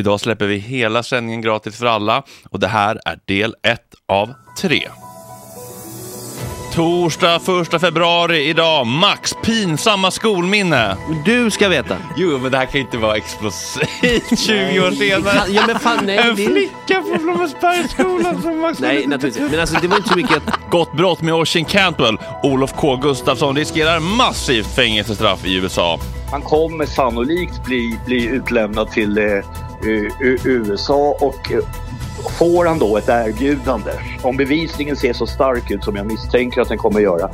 Idag släpper vi hela sändningen gratis för alla och det här är del ett av tre. Torsdag 1 februari idag, Max pinsamma skolminne. Du ska veta. Jo, men det här kan ju inte vara explosivt 20 år senare. Ja, men fan, nej, en det- flicka på Blommensbergsskolan som Max Nej, naturligtvis. Men alltså, det var inte så mycket att... Gott brott med Oisin Cantwell. Olof K Gustafsson riskerar massivt fängelsestraff i USA. Han kommer sannolikt bli, bli utlämnad till eh, Eh, USA och eh, får han då ett erbjudande, om bevisningen ser så stark ut som jag misstänker att den kommer göra,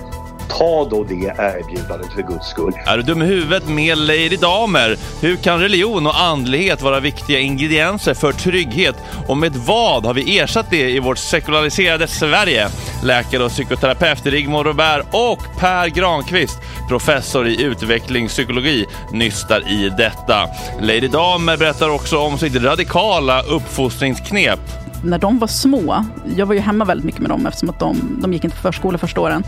ta då det erbjudandet för guds skull. Är du dum i huvudet med Lady Damer? Hur kan religion och andlighet vara viktiga ingredienser för trygghet? Och med vad har vi ersatt det i vårt sekulariserade Sverige? Läkare och psykoterapeut Rigmor Robert och Per Granqvist, professor i utvecklingspsykologi, nystar i detta. Lady Damer berättar också om sitt radikala uppfostringsknep. när de var små, jag var ju hemma väldigt mycket med dem eftersom att de, de gick inte på förskola första åren.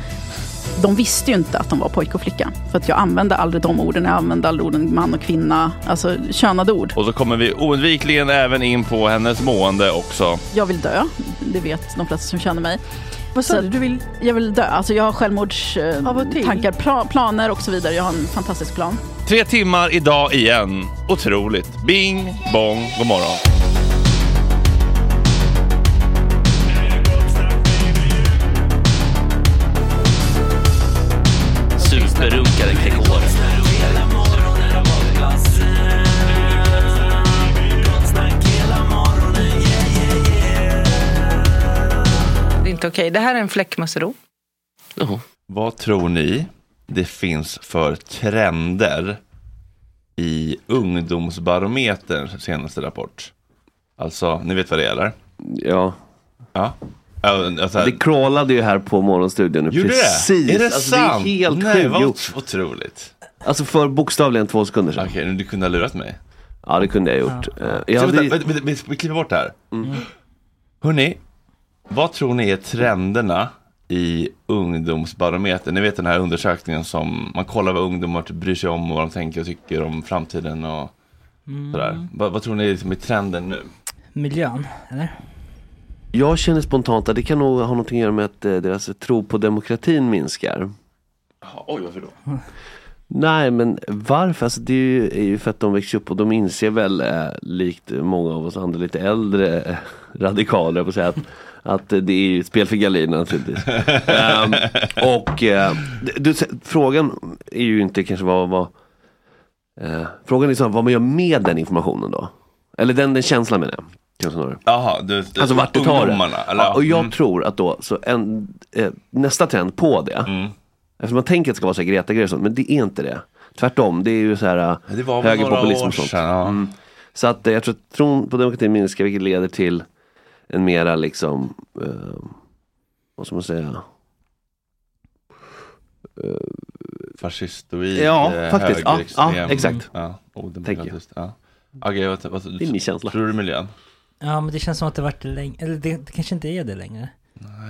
De visste ju inte att de var pojke och flicka. För att jag använde aldrig de orden. Jag använde aldrig orden man och kvinna. Alltså könade ord. Och så kommer vi oundvikligen även in på hennes mående också. Jag vill dö. Det vet de flesta som känner mig. Vad sa du? Du vill... Jag vill dö. Alltså jag har självmordstankar, tankar, pla, planer och så vidare. Jag har en fantastisk plan. Tre timmar idag igen. Otroligt. Bing, bong, god morgon. Okej. Det här är en fläckmussero. Vad tror ni det finns för trender i ungdomsbarometerns senaste rapport? Alltså, ni vet vad det är eller? Ja. Ja. Ja, Alltså, Det crawlade ju här på morgonstudion nu. Gjorde Precis. det? Är det alltså, sant? Det är helt Nej, sjukt. vad otroligt. Alltså för bokstavligen två sekunder sedan. Okej, du kunde ha lurat mig. Ja, det kunde jag gjort. Eh, Jag Så, hade... vänta, vänta, vänta, vi klipper bort det här. Hörni, vad tror ni är trenderna i ungdomsbarometern. Ni vet den här undersökningen som man kollar vad ungdomar typ bryr sig om och vad de tänker och tycker om framtiden och sådär. Vad, vad tror ni är liksom i trenden nu? Miljön, eller? Jag känner spontant att det kan nog ha någonting att göra med att eh, deras tro på demokratin minskar. Oj, varför då? Nej men varför? Alltså, det är ju, är ju för att de växer upp och de inser väl eh, likt många av oss andra lite äldre eh, radikaler på att säga att, att det är ju ett spel för gallerierna naturligtvis. Ehm, och eh, du, frågan är ju inte kanske vad, vad eh, Frågan är så, vad man gör med den informationen då. Eller den, den känslan menar jag. Jaha, du, du, Alltså vart det tar det. Ja, och jag Mm. tror att då, så en, eh, nästa trend på det, Mm. eftersom man tänker att det ska vara så här Greta-grejer och sånt, men det är inte det. Tvärtom, det är ju så här högerpopulism och sånt. sedan. Ja. Mm. Så att eh, jag tror att tron på demokratin minskar vilket leder till en mera liksom, eh, vad ska man säga, Fascistoid, Ja, eh, faktiskt. Ja, ja, exakt. Ja, odemokratiskt. Ja. Okej, vad, vad, det är min känsla. Tror du miljön? Ja, men det känns som att det varit länge, eller det, det kanske inte är det längre.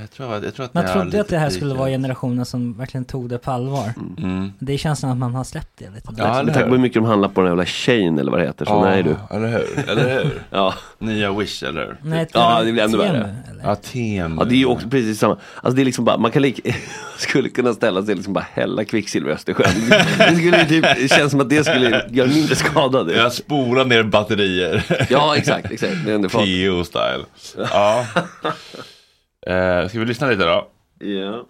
Jag tror, jag tror att Man det är trodde att det här skulle vara generationen som verkligen tog det på allvar. Mm. Det känns som att man har släppt det lite. Ja, Med tanke på hur? mycket de handlar på den jävla Shane eller vad det heter. Så nej du. eller hur? Eller hur? Ja. Nya Wish, eller hur? Nej, Ja, det blir ännu värre. Ja, Temu. Ja det är ju också precis samma. Alltså det är liksom bara, man kan lika, skulle kunna ställa sig liksom bara hälla kvicksilver i Östersjön. Det skulle typ, det känns som att det skulle göra mindre skada. Jag spolar ner batterier. Ja exakt, exakt. Det är ändå. Tio-style. Ja. Eh, ska vi lyssna lite då? Ja.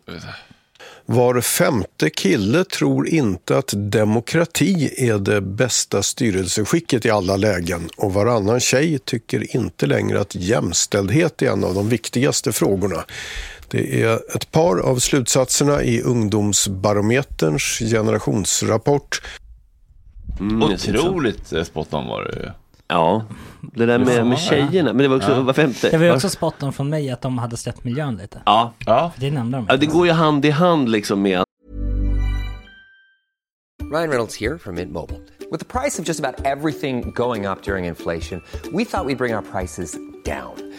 Var femte kille tror inte att demokrati är det bästa styrelseskicket i alla lägen och varannan tjej tycker inte längre att jämställdhet är en av de viktigaste frågorna. Det är ett par av slutsatserna i Ungdomsbarometerns generationsrapport. Mm, Otroligt spot on var det ju. Ja, det där med, med tjejerna, men det var också Ja. var femte. Det var ju också spot on från mig att de hade släppt miljön lite. Ja. Ja. För det nämnde de. ja, det går ju hand i hand liksom med Ryan Reynolds here from Mint Mobile. With the price of just about everything going up during inflation, we thought we'd bring our prices down.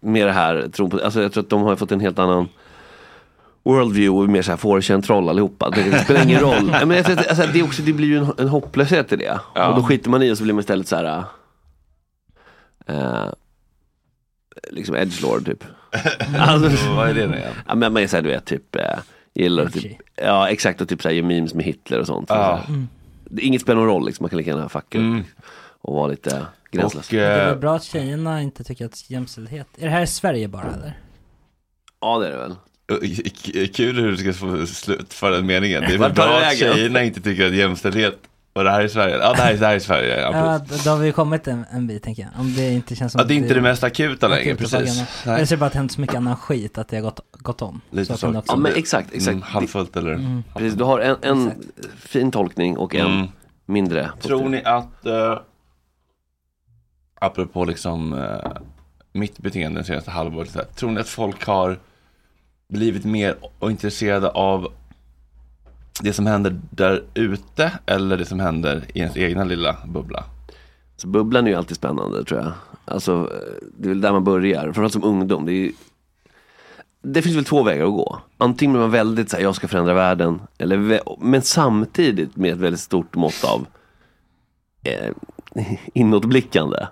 Med det här tron på, alltså jag tror att de har fått en helt annan worldview och mer såhär fårkänn troll allihopa. Det, spelar ingen roll. Men jag alltså, det, är också, det blir ju en, en hopplöshet i det. Ja. Och då skiter man i och så blir man istället så här. eh, liksom edgelord typ. alltså, Vad är det nu? Ja men man är såhär du vet typ, eh, gillar typ, ja exakt och typ såhär gör memes med Hitler och sånt. Ja. Så, mm. det, inget spelar någon roll liksom, man kan lika gärna fucka upp och vara lite gränslös. Och, Det är eh, väl bra att tjejerna inte tycker att jämställdhet... Är det här i Sverige bara eller? Ja det är det väl. Kul hur du ska få slutföra den meningen. Det är väl bra det att tjejerna inte tycker att jämställdhet och det här är Sverige. Ja, det här är, det här är Sverige. Ja, Ja, då har vi kommit en, en bit tänker jag. Om det inte känns som ja, det är inte det mest akuta längre, akut precis. Eller så är det bara att det hänt så mycket annan skit att det har gått, gått om. Lite så. det också Ja men exakt, exakt. Mm, halvfullt eller? Mm. Precis, du har en, en fin tolkning och en Mm. mindre. Tror ni att, eh, apropå liksom eh, mitt beteende det senaste halvåret, så här, tror ni att folk har blivit mer och intresserade av det som händer där ute eller det som händer i ens egna lilla bubbla? Så bubblan är ju alltid spännande tror jag. Alltså, det är väl där man börjar, framförallt som ungdom. Det, är, ju- det finns väl två vägar att gå. Antingen blir man väldigt såhär, jag ska förändra världen. Eller, vä- men samtidigt med ett väldigt stort mått av eh, inåtblickande.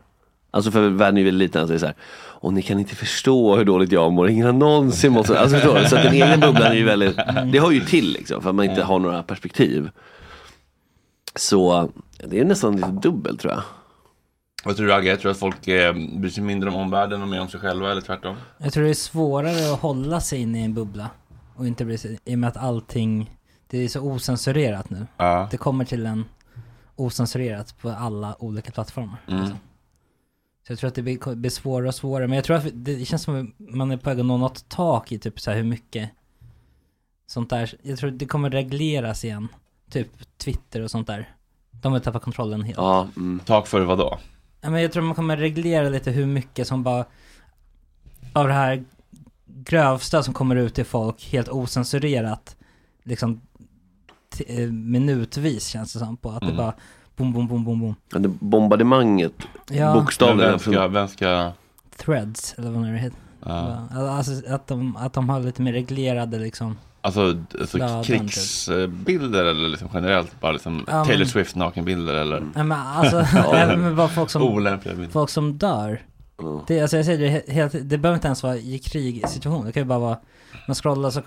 Alltså för världen är liten, alltså det är så här, och ni kan inte förstå hur dåligt jag mår, ingen har någonsin mått så. Alltså förstår du? Så den egna bubblan är ju väldigt, det hör ju till liksom, för att man inte har några perspektiv. Så det är nästan lite dubbelt tror jag. Vad tror du Agge? Jag tror att folk eh, bryr sig mindre om omvärlden och mer om sig själva eller tvärtom? Jag tror det är svårare att hålla sig inne i en bubbla. Och inte bli sig, i och med att allting, det är så osensurerat nu. Ja. Det kommer till en osensurerat på alla olika plattformar. Mm. liksom. Så jag tror att det blir, blir svårare och svårare. Men jag tror att det känns som att man är på väg att nå något tak i typ så här hur mycket sånt där. Jag tror att det kommer regleras igen. Typ Twitter och sånt där. De har tappat kontrollen helt. Ja, mm. Tak för vad då? Ja, men jag tror man kommer reglera lite hur mycket som bara av det här grövsta som kommer ut till folk helt osensurerat liksom eh, minutvis känns det som på att Mm. det bara boom, boom, boom, boom, boom. Ja, det bombardemanget, Ja. Bokstavligen. Vem ska, vem ska... Threads eller vad det heter. Ja. Alltså att de, att de har lite mer reglerade liksom. Alltså, alltså Ja, den krigsbilder eller liksom generellt bara liksom Ja, Taylor men- Swift nakenbilder eller? Nej men alltså, även med bara folk som, Olämpliga bilder. folk som dör. Det, alltså jag säger det, he- helt, det behöver inte ens vara i krigssituation. Det kan ju bara vara, man scrollar så är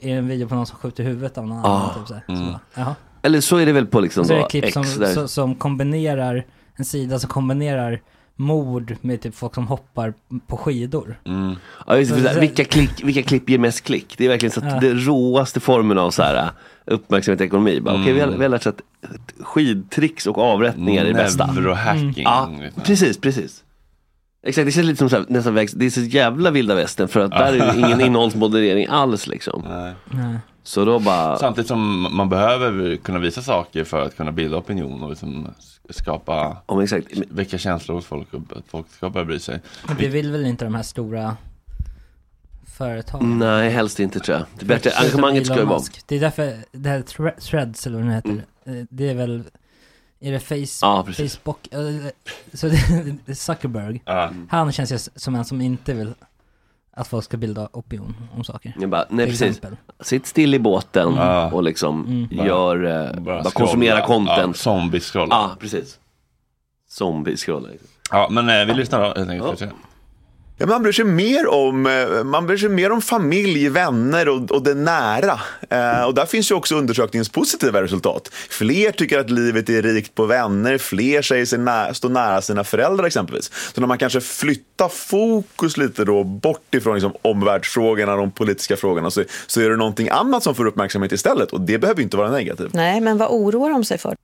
det en video på någon som skjuter huvudet av någon Ah. annan. Typ så här. Så Mm. bara, jaha. Eller så är det väl på liksom så är det då, klipp X som, där. så, som kombinerar, en sida som kombinerar mord med typ folk som hoppar på skidor. Mm. Ja, just, Så- vilka, klick, vilka klipp ger mest klick? Det är verkligen så att Ja. det råaste formen av så här, äh, uppmärksamhet i ekonomi. Bara, okej, vi, har, vi har lärt oss att skidtricks och avrättningar är det bästa. Neurohacking. Ja, liksom. precis, precis. Exakt, det känns lite som så här, nästan väg, det är så jävla vilda västern för att där är det ingen innehållsmoderering alls liksom. Nej. Så då bara, Samtidigt som man behöver kunna visa saker för att kunna bilda opinion och liksom skapa, men exakt. väcka känslor hos folk och att folk ska börja bry sig. Men det vill väl inte de här stora företagen? nej helst inte tror jag. Det är bättre, engagemanget ska ju vara. Det är därför, det här thre- threads eller vad det heter, eh, det är väl, är det face, precis. Facebook, eh, så det, det är Zuckerberg, Ja. han känns ju som en som inte vill att folk ska bilda opinion om saker. Jag bara, nej precis. exempel. Sitt still i båten Ja. och liksom Mm. gör, eh, bara, scrolla. konsumera Ja, content. zombie-scrolla. Ja, precis. Zombie-scrolla. Ja, men eh, vi lyssnar då helt enkelt. Ja. Ja, man bryr sig mer om, eh, man bryr sig mer om familj, vänner och, och det nära. Eh, och där finns ju också undersökningens positiva resultat. Fler tycker att livet är rikt på vänner, fler säger sig nä- stå nära sina föräldrar exempelvis. Så när man kanske flyttar fokus lite då bort ifrån liksom omvärldsfrågorna, de politiska frågorna, så, så är det någonting annat som får uppmärksamhet istället. Och det behöver inte vara negativt. Nej, men vad oroar de sig för?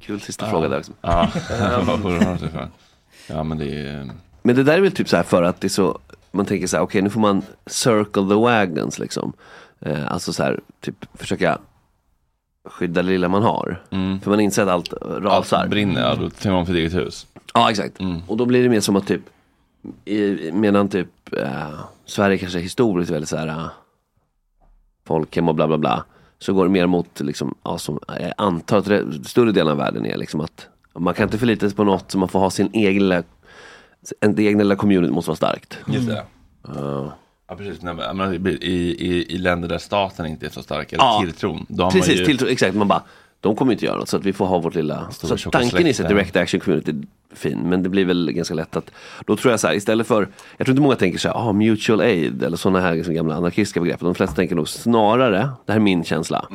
Kul sista fråga där också. Ja, vad oroar de sig för? Ja, men det är... Men det där är väl typ så här för att det är så, man tänker så här, okej nu får man circle the wagons liksom. Eh, alltså så här, typ försöka skydda det lilla man har. För man inser att allt rasar. Allt brinner, ja, då tar man för eget hus. Ja exakt. Och då blir det mer som att typ, i, medan typ eh, Sverige kanske historiskt väldigt så här eh, folkhem och bla bla bla. Så går det mer mot liksom, ja, som jag antar att större delen av världen är liksom att man kan inte förlita sig på något så man får ha sin egen lilla, en, egna lilla community måste vara starkt. Just det. Ja. Ja, precis. Nej, men, i, i, I länder där staten inte är så stark, eller Ja, tilltron, då har Precis, man ju... tilltro, exakt. Man bara, de kommer inte göra något så att vi får ha vårt lilla... Så tanken är så släkten. direct action community är fin, men det blir väl ganska lätt att... Då tror jag så här, istället för... Jag tror inte många tänker så här, ah, mutual aid eller sådana här liksom gamla anarkistiska begrepp. De flesta tänker nog snarare, det här är min känsla,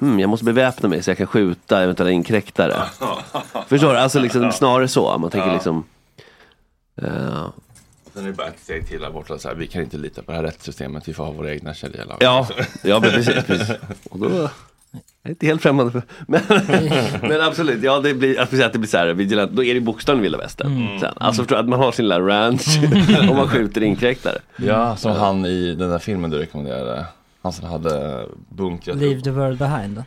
hmm, jag måste beväpna mig så jag kan skjuta eventuella inkräktare. Förstår du? Alltså liksom snarare så. Man tänker Ja. liksom... eh, Sen är det bara ett steg till där borta, så här, vi kan inte lita på det här rättssystemet, vi får ha våra egna sharia-lagar. Ja, ja men precis. precis. Och då, jag är inte helt främmande för men, men absolut, ja det blir, att det blir så här, vigilant, då är det bokstavligen vilda västern. Mm. Sen. Alltså förstår att man har sin lilla ranch och man skjuter inkräktare. Ja, som han i den där filmen du rekommenderade. Han som hade bunkrat Leave the world behind?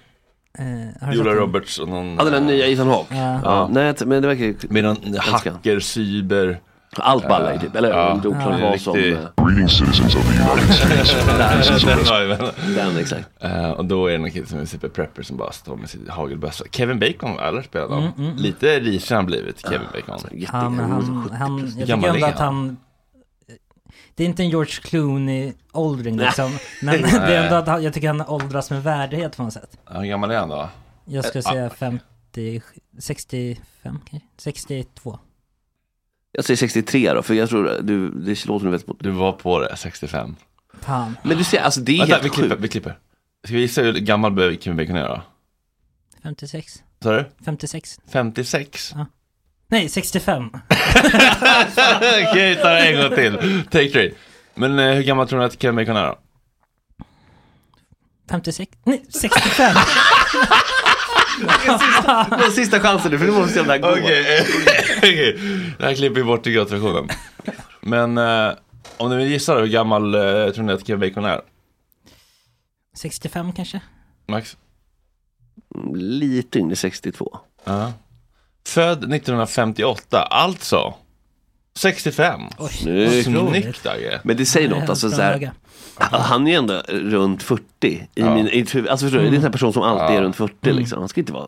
Eh, Julia? Roberts och någon... Ja den där nya Ethan Hawke. Ja. Ja. nej, men det verkar ju Med någon hacker, cyber, Allt ballar ju typ, eller Ja, oklart det är vad som... riktigt- eh, Greetings citizens of the United States. Den. Den exakt. Eh, och då är det en kille som är superprepper som bara står med sitt hagelbössa. Kevin Bacon, eller spelade han? Mm, mm, mm. Lite risig har han blivit, Kevin Bacon. Han, han, han, jag tycker ändå att han Det är inte en George Clooney-åldring liksom Men det är ändå att han, jag tycker han åldras med värdighet på något sätt Ja, Hur gammal är han då? Jag ska Eh, säga 50, 65 kanske? 62 Jag säger 63 då, för jag tror du, det låter nog väldigt... Du var på det, 65. Fan Men du ser, alltså det är Vänta, helt vi klipper, sjukt. vi klipper. Ska vi gissa hur gammal Kevin Bacon är då? 56 Sa du? 56 56? Ja. Nej, 65 Okej, ta det en gång till. Take three. Men eh, hur gammal tror du att Kevin Bacon är då? 56, nej 65 Den sista chansen nu, för nu måste det här går. Okej, okej. Det här klipper vi bort i grotversionen. Men eh, om ni vill gissa då, hur gammal eh, tror ni att Kevin Bacon är? 65 kanske? Max? Lite yngre, 62. Ja. Född 1958, alltså 65. Snyggt. Snyggt Dagge. Men det säger något, alltså så här, Han är ju ändå runt 40 i Ja. min, i, alltså förstår du, det är en person som alltid är Ja. runt 40 Mm. liksom. Han ska inte vara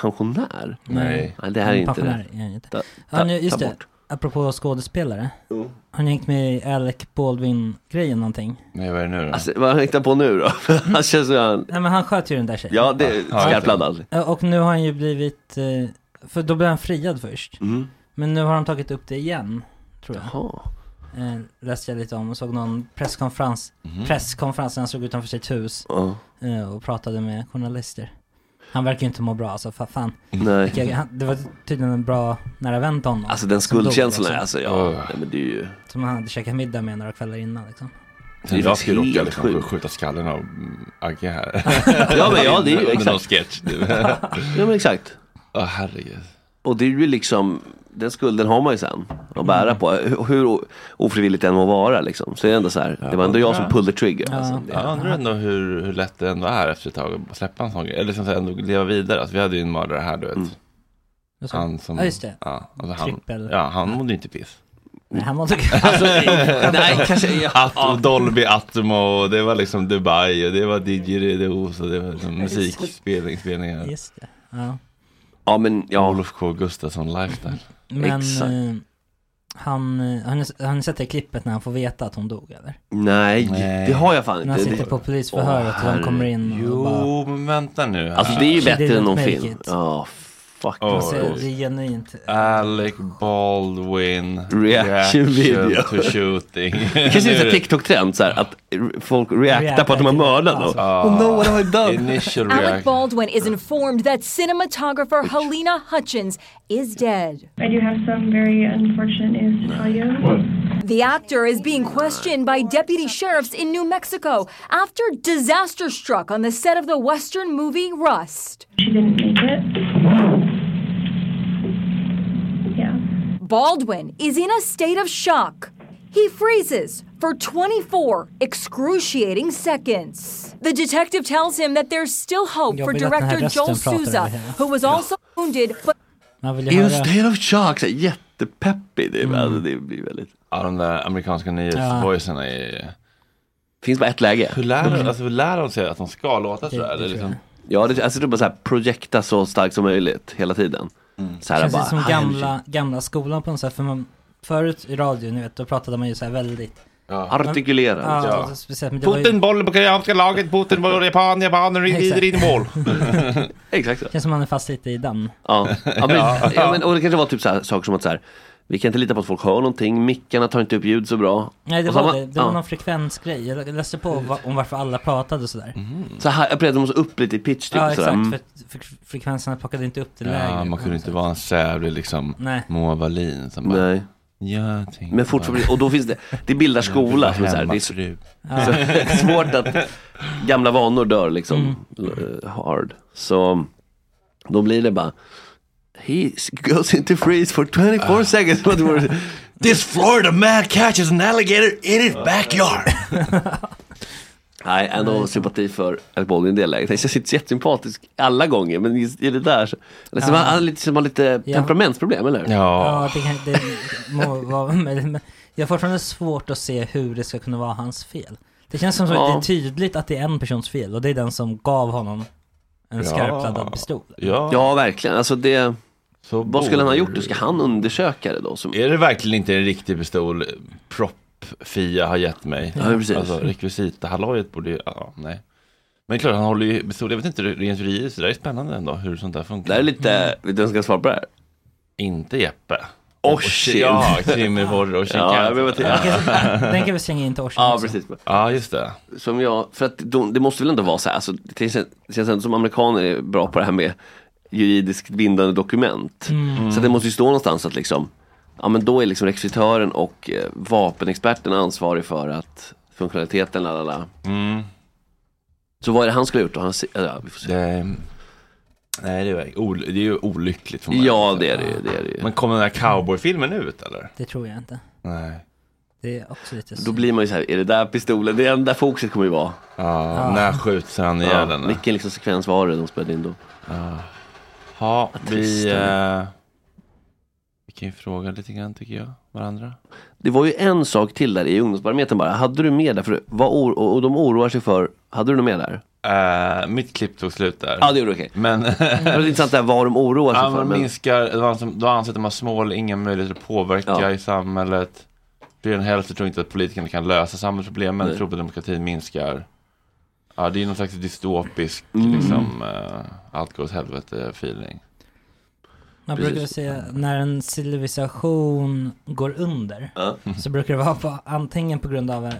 pensionär. Nej. Nej det här är inte Pensionär det. är inte. Ta, ta, just ta det, apropå skådespelare Mm. Har ni hängt med i Alec Baldwin-grejen någonting? Nej, vad är det nu då? Alltså, vad har han hittat på nu då? han känns som han, Nej men han sköt ju den där tjejen ja det är Ja, skarpladdad. Ja, Och nu har han ju blivit, eh, för då blev han friad först Mm. Men nu har de tagit upp det igen, tror jag Jaha. eh, Läste jag lite om och såg någon presskonferens Mhm. Presskonferens när han stod utanför sitt hus Ja. eh, Och pratade med journalister Han verkar ju inte må bra alltså, för fan Nej. Vilka- han, Det var tydligen en bra nära vän till honom Alltså den skuldkänslan, också. alltså ja, nej, men det är ju Som han hade käkat middag med några kvällar innan liksom Sen jag skulle råka liksom skjuta skallen av mm, Agge här. Ja, men ja, det är ju exakt. Ja men exakt. Åh herregud. Och det är ju liksom, den skulden har man ju sen att bära Mm. på. Hur, ofrivilligt det än må vara liksom. Så är det ändå så här, det var ändå jag som pulled the trigger. Alltså, det, Jag undrar ändå hur, hur lätt det ändå är efter ett tag att släppa en sån grej. Eller liksom så här, ändå leva vidare. Alltså, vi hade ju en mördare här du vet. Sa Han som, Ja, just det. Ja, alltså han, Trippel. ja, han mådde ju inte piss. Nej, han mådde Alltså, nej, kanske, ja. At, Dolby Atmo, det var liksom Dubai och det var didgeridoo och det var liksom musikspelningar. Just det, ja Ja men ja. Olof K Gustafsson lifestyle. Men Exakt. eh, han, eh, har ni, har ni sett det klippet när han får veta att hon dog eller? Nej, Nej. det har jag fan När han inte. sitter på polisförhöret och de kommer in och Jo, bara men vänta nu. här. Alltså det är ju She bättre än didn't någon make film. it. Ja, fuck. Oh. alltså, oh. Det är genuint eh, Alec Baldwin Reaction video. to shooting. Det kanske är en TikTok-trend så här, att folk reaktar på att de har mördat någon. Oh no, what have I done? Alec. Baldwin is informed that cinematographer Helena Hutchins is dead. I do have some very unfortunate news to tell you. What? The actor is being questioned by deputy sheriffs in New Mexico after disaster struck on the set of the Western movie Rust. She didn't make it. Baldwin is in a state of shock. He freezes for 24 excruciating seconds. The detective tells him that there's still hope for director Joel Souza, who was also wounded but In state of shock, jättepeppig. Det, är- Mm. alltså, det blir väldigt... Ja, de där amerikanska nyhetsvoicerna är... Finns bara ett läge. Hur lär, de, alltså, hur lär de sig att de ska låta sådär? Eller liksom? Ja, det, alltså det är bara så här, projekta så starkt som möjligt hela tiden. Så här Känns bara, det som "I am gamla, gamla skolan på något sätt för man Förut i radio, ni vet, då pratade man ju så här väldigt Artikulerat. Ja, Ja. speciellt men det var ju, Putin bollen på koreanska laget, Putin boll Japan, Japaner rider in i mål. Exakt så. känns som man är fast lite i den Ja, ja, men, ja. men, och det kanske var typ så här, saker som att så här, vi kan inte lita på att folk hör någonting, mickarna tar inte upp ljud så bra. Nej det var har det, man- det var ja. någon frekvensgrej, jag läste på va- om varför alla pratade sådär Så här, jag de måste upp lite i pitch typ. Ja sådär. exakt, Mm. för, fre- frekvenserna plockade inte upp det Ja, lägre man kunde inte vara en sävlig liksom Nej. Moa Wallin som bara, Nej. jag Men fortfarande, och då finns det, det bildar skola. Som är så här, det är så, så svårt att gamla vanor dör liksom eh, hard. Så då blir det bara He goes into freeze for 24 seconds. What were- This Florida man catches an alligator in his backyard. Nej, ändå sympati för Alec Baldwin i det läget. Han känns inte så jättesympatisk alla gånger men just i det där så... Eller så Ja. han har lite, som har lite Ja. temperamentsproblem eller? Ja, det, kan, det må vara, men, men jag har fortfarande svårt att se hur det ska kunna vara hans fel. Det känns som att Ja. det är tydligt att det är en persons fel och det är den som gav honom en Ja. skarpladdad pistol. Ja. Ja, verkligen. Alltså det... vad skulle han ha gjort? Ska han undersöka det då? Som... Är det verkligen inte en riktig pistol Prop-Fia har gett mig? Ja, precis. Alltså rekvisita, hallojet borde ju, ja, nej. Men klart, han håller ju pistol, jag vet inte rent juridiskt, det där är spännande ändå hur sånt där funkar. Det är lite, vet du vem som ska svara på det här? Inte Jeppe. Orsin. Ja, Orsin vet inte. Den kan- vi slänga in till Orson Ja, också. precis. Ja, just det. Som jag, för att de, det måste väl ändå vara så här, alltså, det känns, det känns ändå som amerikaner är bra på det här med juridiskt bindande dokument. Mm. Så det måste ju stå någonstans att liksom, ja men då är liksom rekvisitören och eh, vapenexperten ansvarig för att funktionaliteten, la la la. Mm. Så vad är det han skulle ha gjort då? Han, ja, vi får se. Det, nej, det är, ol, det är ju olyckligt. får man Ja, det är det ju, det är det ju. Men kommer den här cowboyfilmen ut eller? Det tror jag inte. Nej. Det är också lite Då blir man ju så här, är det där pistolen? Det är där fokuset kommer ju vara. Ja, när skjuts han ihjäl henne? Vilken liksom sekvens var det de spelade in då? Ja, ja vi, eh, vi kan ju fråga lite grann tycker jag, varandra. Det var ju en sak till där i ungdomsbarometern bara. Hade du med där? För vad or- och de oroar sig för, hade du något med där? Eh, mitt klipp tog slut där. Ja det gjorde okej. Men Det var intressant där vad de oroar sig ja, för. man Men... minskar, det var som, då anser att de har små eller inga möjligheter att påverka Ja. i samhället. Fler än hälften tror inte att politikerna kan lösa samhällsproblemen, tror på demokratin minskar. Ja, det är någon slags dystopisk, Mm. liksom, eh, allt går åt helvete feeling. Man Precis. brukar säga när en civilisation går under Ja. så brukar det vara på, antingen på grund av en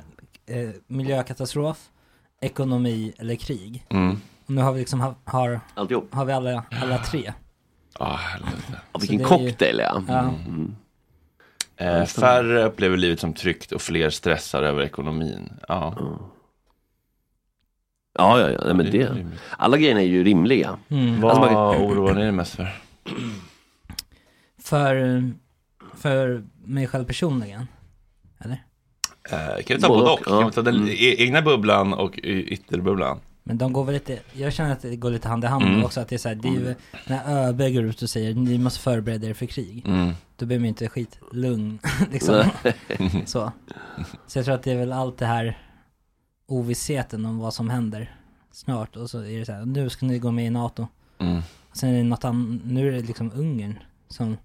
eh, miljökatastrof, ekonomi eller krig. Mm. Och nu har vi liksom ha, har, Alltihop. har vi alla, alla tre. Ja, helvete. Ja, vilken det är ju- cocktail ja. Ja. Mm. Eh, färre upplever livet som tryggt och fler stressar över ekonomin. Ja. Ja, ja, ja. Nej, men det är det. rimligt. Alla grejerna är ju rimliga. Mm. Vad Alltså, man- oroar ni er mest för? För, för mig själv personligen. Eller? Eh, kan vi ta Både både och, och? Kan ja. vi ta den Mm. e- egna bubblan och y- ytterbubblan? Men de går väl lite, jag känner att det går lite hand i hand Mm. också att det är så här, det är ju, när ÖB går ut och säger ni måste förbereda er för krig. Mm. Då blir man ju inte skitlugn liksom. så. Så jag tror att det är väl allt det här ovissheten om vad som händer snart och så är det så här, nu ska ni gå med i NATO. Mm. Sen är det något annat, nu är det liksom Ungern som,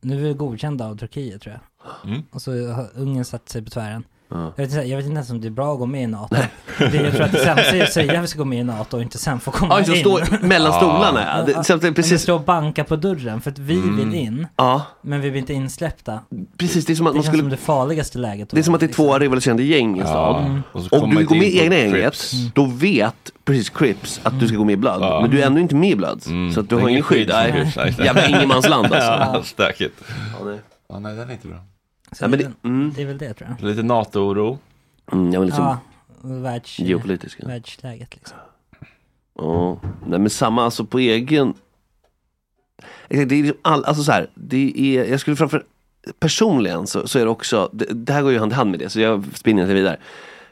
nu är vi godkända av Turkiet tror jag. Mm. Och så har Ungern satt sig på tvären. Ja. Jag, vet inte, jag vet inte ens om det är bra att gå med i NATO. Det, jag tror att det sämsta är att säga att vi ska gå med i NATO och inte sen få komma Ja, in. stå mellan stolarna. Ja, det, så att det, Precis. precis, stå och banka på dörren för att vi Mm. vill in, ja, men vi blir inte insläppta. precis. Det är som att Det man skulle som det farligaste läget. Det är som att det är två rivaliserande gäng i en stad. Mm. Och så Och kommer du går med i egna gänget, Crips. då vet precis Crips att du ska gå med i Blood. Ja. Men du är ändå inte med i Blood. Mm. Så att du har ingen skydd. Nej. Jävla ingenmansland alltså. Ja, stökigt. Ja, nej, den är inte bra. Så Ja, men det, det- mm. det är väl det tror jag. Lite NATO-oro. Mm, ja, men liksom, Ja, världs, geopolitiska. världsläget liksom. Ja, nej men samma alltså på egen Det är liksom all, alltså så här, det är, jag skulle framför Personligen så, så är det också, det, det här går ju hand i hand med det så jag spinner inte vidare.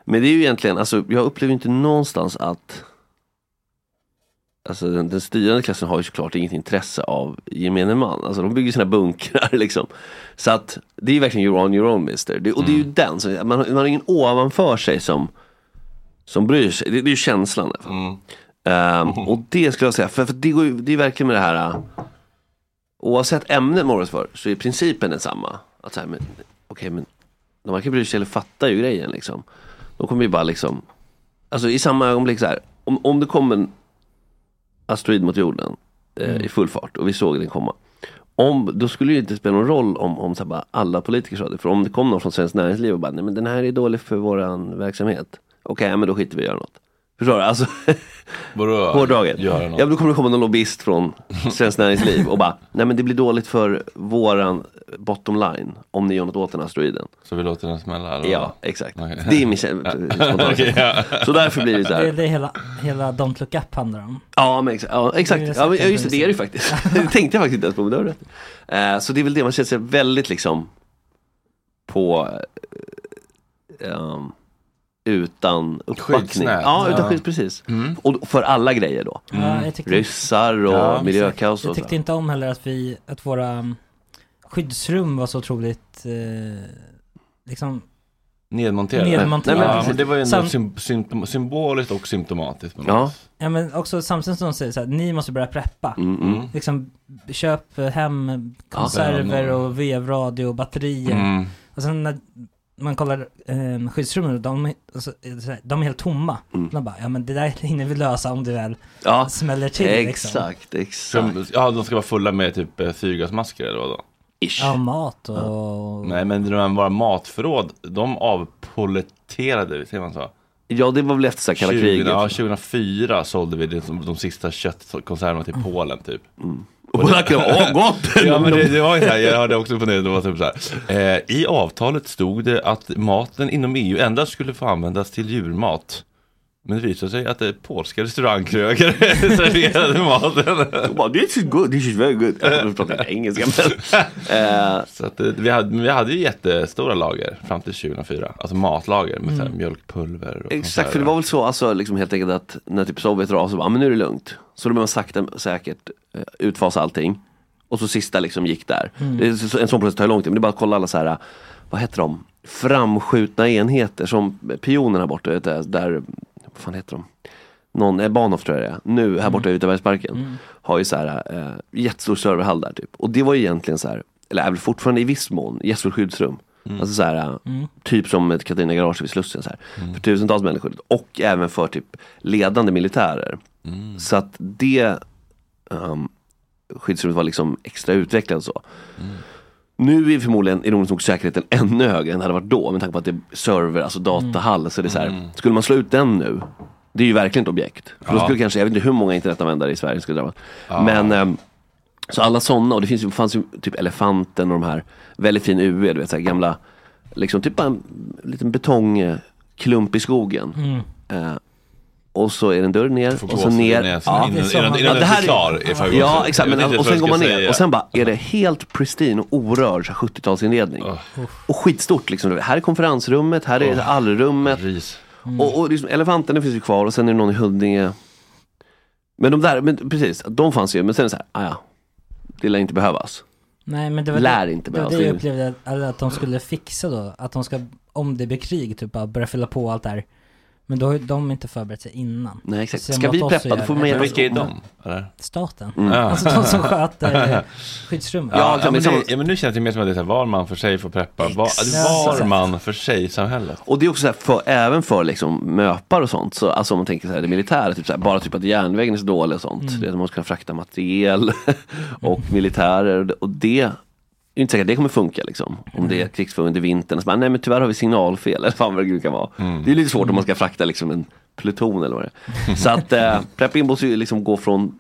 Men det är ju egentligen, alltså jag upplever inte någonstans att Alltså den, den styrande klassen har ju såklart inget intresse av gemene man. Alltså de bygger sina bunkrar liksom. Så att det är verkligen you're on your own mister. Det, och det är ju den, så man, man har ingen ovanför sig som som bryr sig. Det, det är ju känslan. i alla fall. Mm. Ehm, och det skulle jag säga, för, för det, går ju, det är verkligen med det här äh, Oavsett ämne man för så är principen densamma. Att så här, men, okej men de varken bryr sig eller fattar ju grejen liksom. De kommer ju bara liksom Alltså i samma ögonblick så här, om, om det kom en asteroid mot jorden eh, Mm. i full fart och vi såg den komma. Om, då skulle det ju inte spela någon roll om, om så bara alla politiker sa det. För om det kom någon från Svenskt Näringsliv och bara, nej men den här är dålig för våran verksamhet. Okej, ja, men då skiter vi i att göra något. Förstår du? Alltså, Vadå? hårdraget. Göra Ja, något? då kommer det komma någon lobbyist från Svenskt Näringsliv och bara, nej men det blir dåligt för våran bottom line om ni gör något åt den här asteroiden. Så vi låter den smälla? Eller? Ja, exakt. Okej. Det är min spontana Okej, ja. Så därför blir det så Det är här. det hela, hela Don't Look Up handlar om. Ja, men exakt. Ja, exakt. Det är Ja, just det, det är det ju faktiskt. det tänkte jag faktiskt inte ens på, men det rätt. Eh, Så det är väl det, man känner sig väldigt liksom på, um, utan uppbackning. Skyddsnät. Ja, utan Ja. skydd, precis. Mm. Och för alla grejer då. Ja, jag tyckte- Ryssar och Ja, miljökaos Jag tyckte inte om heller att vi, att våra mm, skyddsrum var så otroligt, eh, liksom Nedmonterade. Nedmonterade. Ja, men det var ju ändå Sam- sym- symptom- symboliskt och symptomatiskt. Ja. Ja men också samtidigt som de säger så här, ni måste börja preppa. Mm, mm. Liksom, köp hem konserver och vevradio och batterier. Mm. Och sen när man kollar eh, skyddsrummen, de, alltså, de är helt tomma. De bara, ja men det där hinner vi lösa om det väl Ja, smäller till liksom. exakt, exakt. Som- Ja, de ska vara fulla med typ eh, syrgasmasker eller vadå? Ish. Ja, mat och... Nej, men de våra matförråd, de avpoliterade, säger man så? Ja, det var väl efter så här kalla 20, kriget. Ja, 2004 sålde vi det, de, de sista köttkonserverna till Polen typ. Mm. Och kan åh gott! ja men det, det var ju så här, jag hörde också det, det var typ så här. Eh, I avtalet stod det att maten inom EU endast skulle få användas till djurmat. Men det visade sig att det är polska restaurangkrögare serverade maten. De bara, this is good, this is very good. Ja, de pratar inte engelska men. Eh, Så att, eh, vi, hade, vi hade ju jättestora lager fram till 2004. Alltså matlager med så här, Mm. mjölkpulver. Och Exakt, för det var väl så alltså, liksom helt enkelt att när typ Sovjet rasade, så bara, ah, men nu är det lugnt. Så då började man sakta säkert eh, utfasa allting. Och så sista liksom gick där. Mm. En sån process tar ju lång tid, men det är bara att kolla alla så här, vad heter de? Framskjutna enheter som pionerna borta, där, vad fan heter de? Någon, eh, Bahnhof tror jag det är, nu här borta i Utabergsparken. Mm. Har ju så här eh, jättestor serverhall där typ. Och det var ju egentligen så här, eller är väl fortfarande i viss mån, gästfritt skyddsrum. Alltså så här, eh, Mm. typ som ett Katarina Garage vid Slussen så här. För tusentals människor. Och även för typ ledande militärer. Så att det um, skyddsrummet var liksom extra utvecklat så. Nu är förmodligen ironiskt nog säkerheten ännu högre än det hade varit då med tanke på att det är server, alltså datahall. Så det är så här, skulle man slå ut den nu, det är ju verkligen ett objekt. För då Ja. skulle kanske, jag vet inte hur många internetanvändare i Sverige skulle drabbas. Ja. Men ehm, så alla sådana, och det finns fanns ju typ Elefanten och de här, väldigt fin UV, du vet så här gamla, liksom typ bara en liten betongklump i skogen. Mm. Eh, och så är det en dörr ner och så ner. innan- innan- innan det den här är klar är Ja exakt, Det men, det och sen går man ner säga. och sen bara är det helt pristine och orörd så här 70-talsinredning. Och skitstort liksom. Här är konferensrummet, här är Oh. allrummet. Och, och liksom, elefanten det finns ju kvar och sen är det någon i Huddinge. Men de där, men precis, de fanns ju, men sen är det så här, ah, ja, det lär inte behövas. Nej men det var Lär det, inte det, behövas. det jag upplevde att, de skulle fixa då. Att de ska, om det blir krig, typ bara börja fylla på allt det här. Men då har ju de inte förberett sig innan. Nej, exakt. Så Ska vi preppa, då får man hjälpa Vilka är de? Eller? Staten. Mm. Alltså de som sköter skyddsrummet. Ja, ja, men det, ja, men nu känns det mer som att det är så här, var man för sig får preppa. Var, Exakt. var man för sig samhället. Och det är också så här, för, även för liksom möpar och sånt, så, alltså om man tänker så här, det militära, typ så här, bara typ att järnvägen är så dålig och sånt. Mm. Det är att man ska kunna frakta materiel och militärer och det- och det är inte säkert att det kommer funka liksom. Om det är krigsföring under vintern. Och så bara, nej men tyvärr har vi signalfel, eller fan vad det kan vara. Det är lite svårt om man ska frakta liksom en pluton eller vad det är. Så att eh, prepping måste ju liksom gå från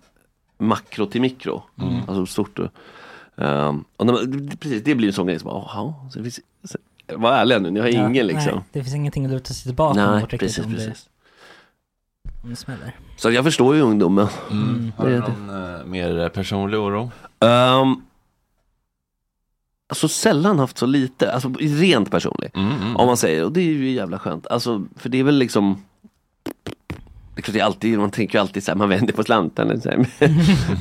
makro till mikro. Mm. Alltså stort. Och, ehm, och när man, precis, det blir en sån grej som bara, jaha, så det finns, så, var ärliga nu, ni har Ja, ingen liksom. Nej, det finns ingenting att luta sig tillbaka Nej, mot riktigt precis, om, precis. Det, om det smäller. Så jag förstår ju ungdomen. Mm. Har du någon eh, mer personlig oro? Um, alltså sällan haft så lite, alltså rent personlig. Mm, Om man säger, och det är ju jävla skönt. Alltså, för det är väl liksom det är alltid, man tänker ju alltid så här, man vänder på slanten. eller Så.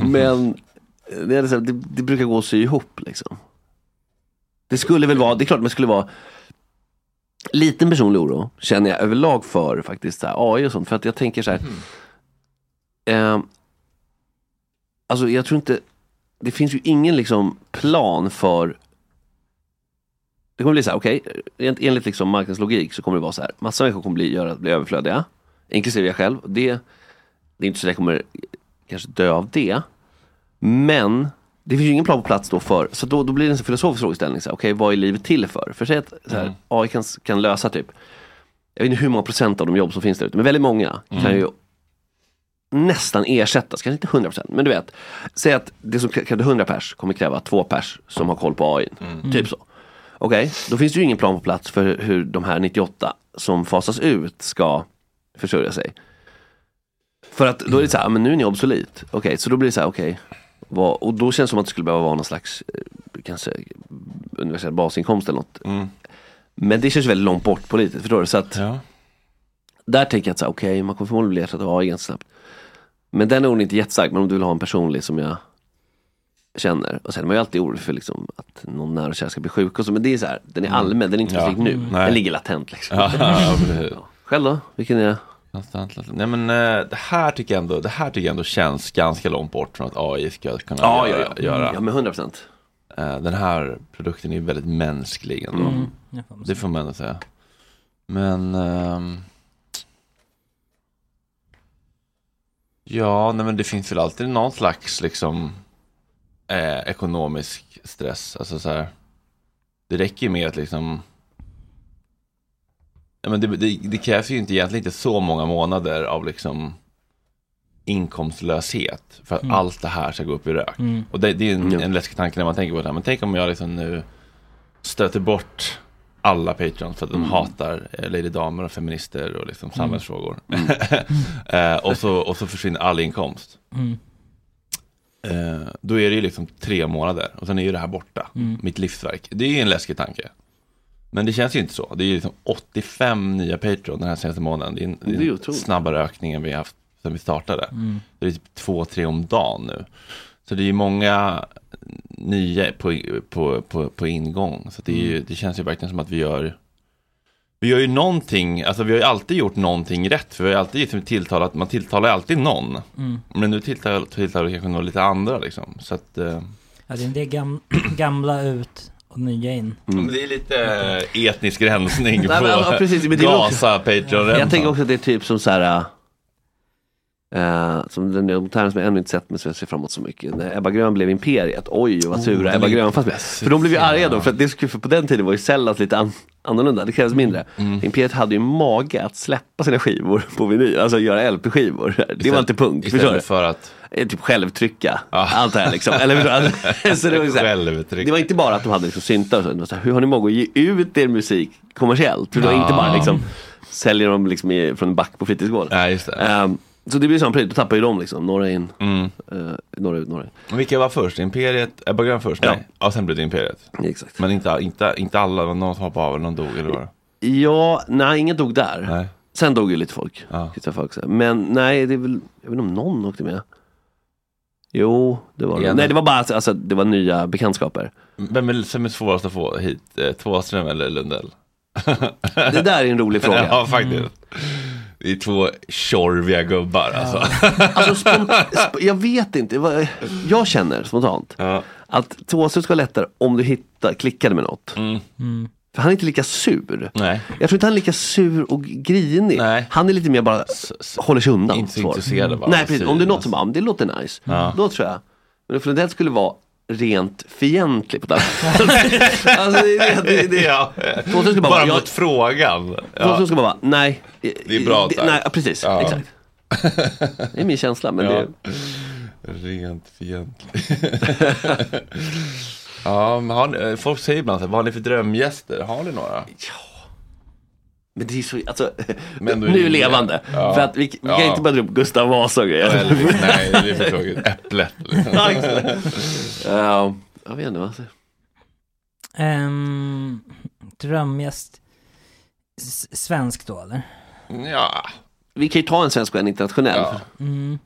Men det, är så här, det, det brukar gå att sy ihop liksom. Det skulle väl vara, det är klart man skulle vara liten personlig oro känner jag överlag för faktiskt så här, AI och sånt. För att jag tänker så här. Eh, alltså jag tror inte, det finns ju ingen liksom plan för det kommer bli så här, okej, rent enligt liksom marknadslogik så kommer det vara så här, massa människor kommer bli, göra, bli överflödiga, inklusive jag själv. Det, det är inte så att jag kommer kanske dö av det. Men det finns ju ingen plan på plats då för, så då, då blir det en filosofisk frågeställning, okej vad är livet till för? För säg att så här, Mm. AI kan, kan lösa typ, jag vet inte hur många procent av de jobb som finns där ute, men väldigt många kan Mm. ju nästan ersättas, kanske inte 100% men du vet, säg att det som krävde 100 pers kommer kräva två pers som har koll på AI. Mm. Typ så. Okej, då finns det ju ingen plan på plats för hur de här 98 som fasas ut ska försörja sig. För att då är det så här, "Ah, men nu är ni obsolit. Okej, så då blir det så här, okej. vad- och då känns det som att det skulle behöva vara någon slags eh, kanske universell basinkomst eller något. Men det känns väldigt långt bort politiskt, förstår du? Så att, Där tänker jag att okej, man kommer förmodligen bli ersatt av AI ganska snabbt. Men den är nog inte jättestark, men om du vill ha en personlig som jag känner. Och sen är man ju alltid orolig för liksom, att någon nära och kär ska bli sjuk och så. Men det är så här, den är allmän, den är inte Ja. specifikt nu. Mm. Den ligger latent liksom. Ja, ja. Själv då? Vilken är. Nej men eh, det här tycker jag ändå, det här tycker jag ändå känns ganska långt bort från att AI ska kunna Ja, ja, göra, ja. göra. Ja, men 100%. Eh, Den här produkten är väldigt mänsklig ändå. Mm, det får man det får man ändå säga. Men ehm, Ja, nej men det finns väl alltid någon slags liksom eh, ekonomisk stress. Alltså så här, det räcker ju med att liksom ja, men det, det, det krävs ju inte egentligen inte så många månader av liksom inkomstlöshet för att Mm. allt det här ska gå upp i rök. Mm. Och det, det är en, en läskig tanke när man tänker på det här. Men tänk om jag liksom nu stöter bort alla patrons för att de Mm. hatar eh, Lady Damer och feminister och liksom samhällsfrågor. Mm. eh, och, så, och så försvinner all inkomst. Mm. Eh, då är det ju liksom tre månader och sen är ju det här borta. Mm. Mitt livsverk. Det är en läskig tanke. Men det känns ju inte så. Det är ju liksom 85 nya Patreon den här senaste månaden. Det är en, det är en snabbare ökning än vi haft sen vi startade. Mm. Det är typ två, tre om dagen nu. Så det är ju många nya på, på, på, på ingång. Så det, är ju, det känns ju verkligen som att vi gör vi gör ju någonting, alltså vi har ju alltid gjort någonting rätt. För vi har ju alltid liksom tilltalat, man tilltalar alltid någon. Mm. Men nu tilltalar, tilltalar vi kanske några lite andra liksom. Så att, eh, Ja, det är gam gamla ut och nya in. men det är lite eh, etnisk rensning Nej, på men, ja, precis, men det är också- Gaza, patreon Jag tänker också att det är typ som så här. Uh, som den dokumentären som jag ännu inte sett men som jag ser framåt så mycket. När Ebba Grön blev Imperiet, oj vad sura Oh, Ebba Grön fanns med. För de blev ju arga då, för, att det, för på den tiden var ju Sellas lite an, annorlunda, det krävdes mindre. Mm. Imperiet hade ju mage att släppa sina skivor på vinyl, alltså göra LP-skivor. Det var inte punk, förstår du? Istället för att Eh, Typ självtrycka, allt det här liksom. Eller, så det, var här, det var inte bara att de hade liksom syntar så, så här, hur har ni mag att ge ut er musik kommersiellt? För det var Ja. inte bara liksom säljer dem liksom i, från en back på fritidsgården. Det. Ehm, så det blir samma pryl, då tappar ju de liksom, norra in, Mm. uh, norra ut, norra in. Men Vilka var först? Imperiet? Ebba Grön först? Ja. Nej. Ja, sen blev det Imperiet. Exakt. Men inte, inte, inte alla, någon som hoppade av eller någon dog eller vad? Ja, nej ingen dog där. Nej. Sen dog ju lite folk. Ja. Folk. Men nej, det är väl, jag vet inte om någon åkte med. Jo, det var det. Nej, det var bara alltså, alltså, det var nya bekantskaper. Vem är, vem är svårast att få hit? Eh, Tvåström eller Lundell? Det där är en rolig fråga. ja, faktiskt. Det är två tjorviga gubbar alltså. Alltså, spont- sp- jag vet inte, jag känner spontant att Thåström ska vara lättare om du hittar, klickade med något. Mm. För han är inte lika sur. Nej. Jag tror inte han är lika sur och grinig. Han är lite mer bara håller sig undan. Inte så intresserad vad Nej precis, om det är något som bara, "Ah, det låter nice. Ja. Då tror jag. Men för det skulle vara rent fientlig på det Alltså det är det. det, det. Ja. Bara, Bara vara, jag, mot frågan. Thåström ska bara vara, nej. Det är bra det. Nej, precis. Ja. Exakt. Det är min känsla. Men Ja. det, Rent fientlig. ja, men har ni, folk säger ibland så här, vad har ni för drömgäster? Har ni några? Men det är så, alltså, Men är nu det- levande. Ja. För att vi, vi kan Ja. inte bara dra upp Gustav Vasa och grejer. Eller, nej, det är för tråkigt. Äpplet. Ja. Ja, jag vet inte vad. Um, drömgäst. S- svensk då eller? Ja. Vi kan ju ta en svensk och en internationell. Mm.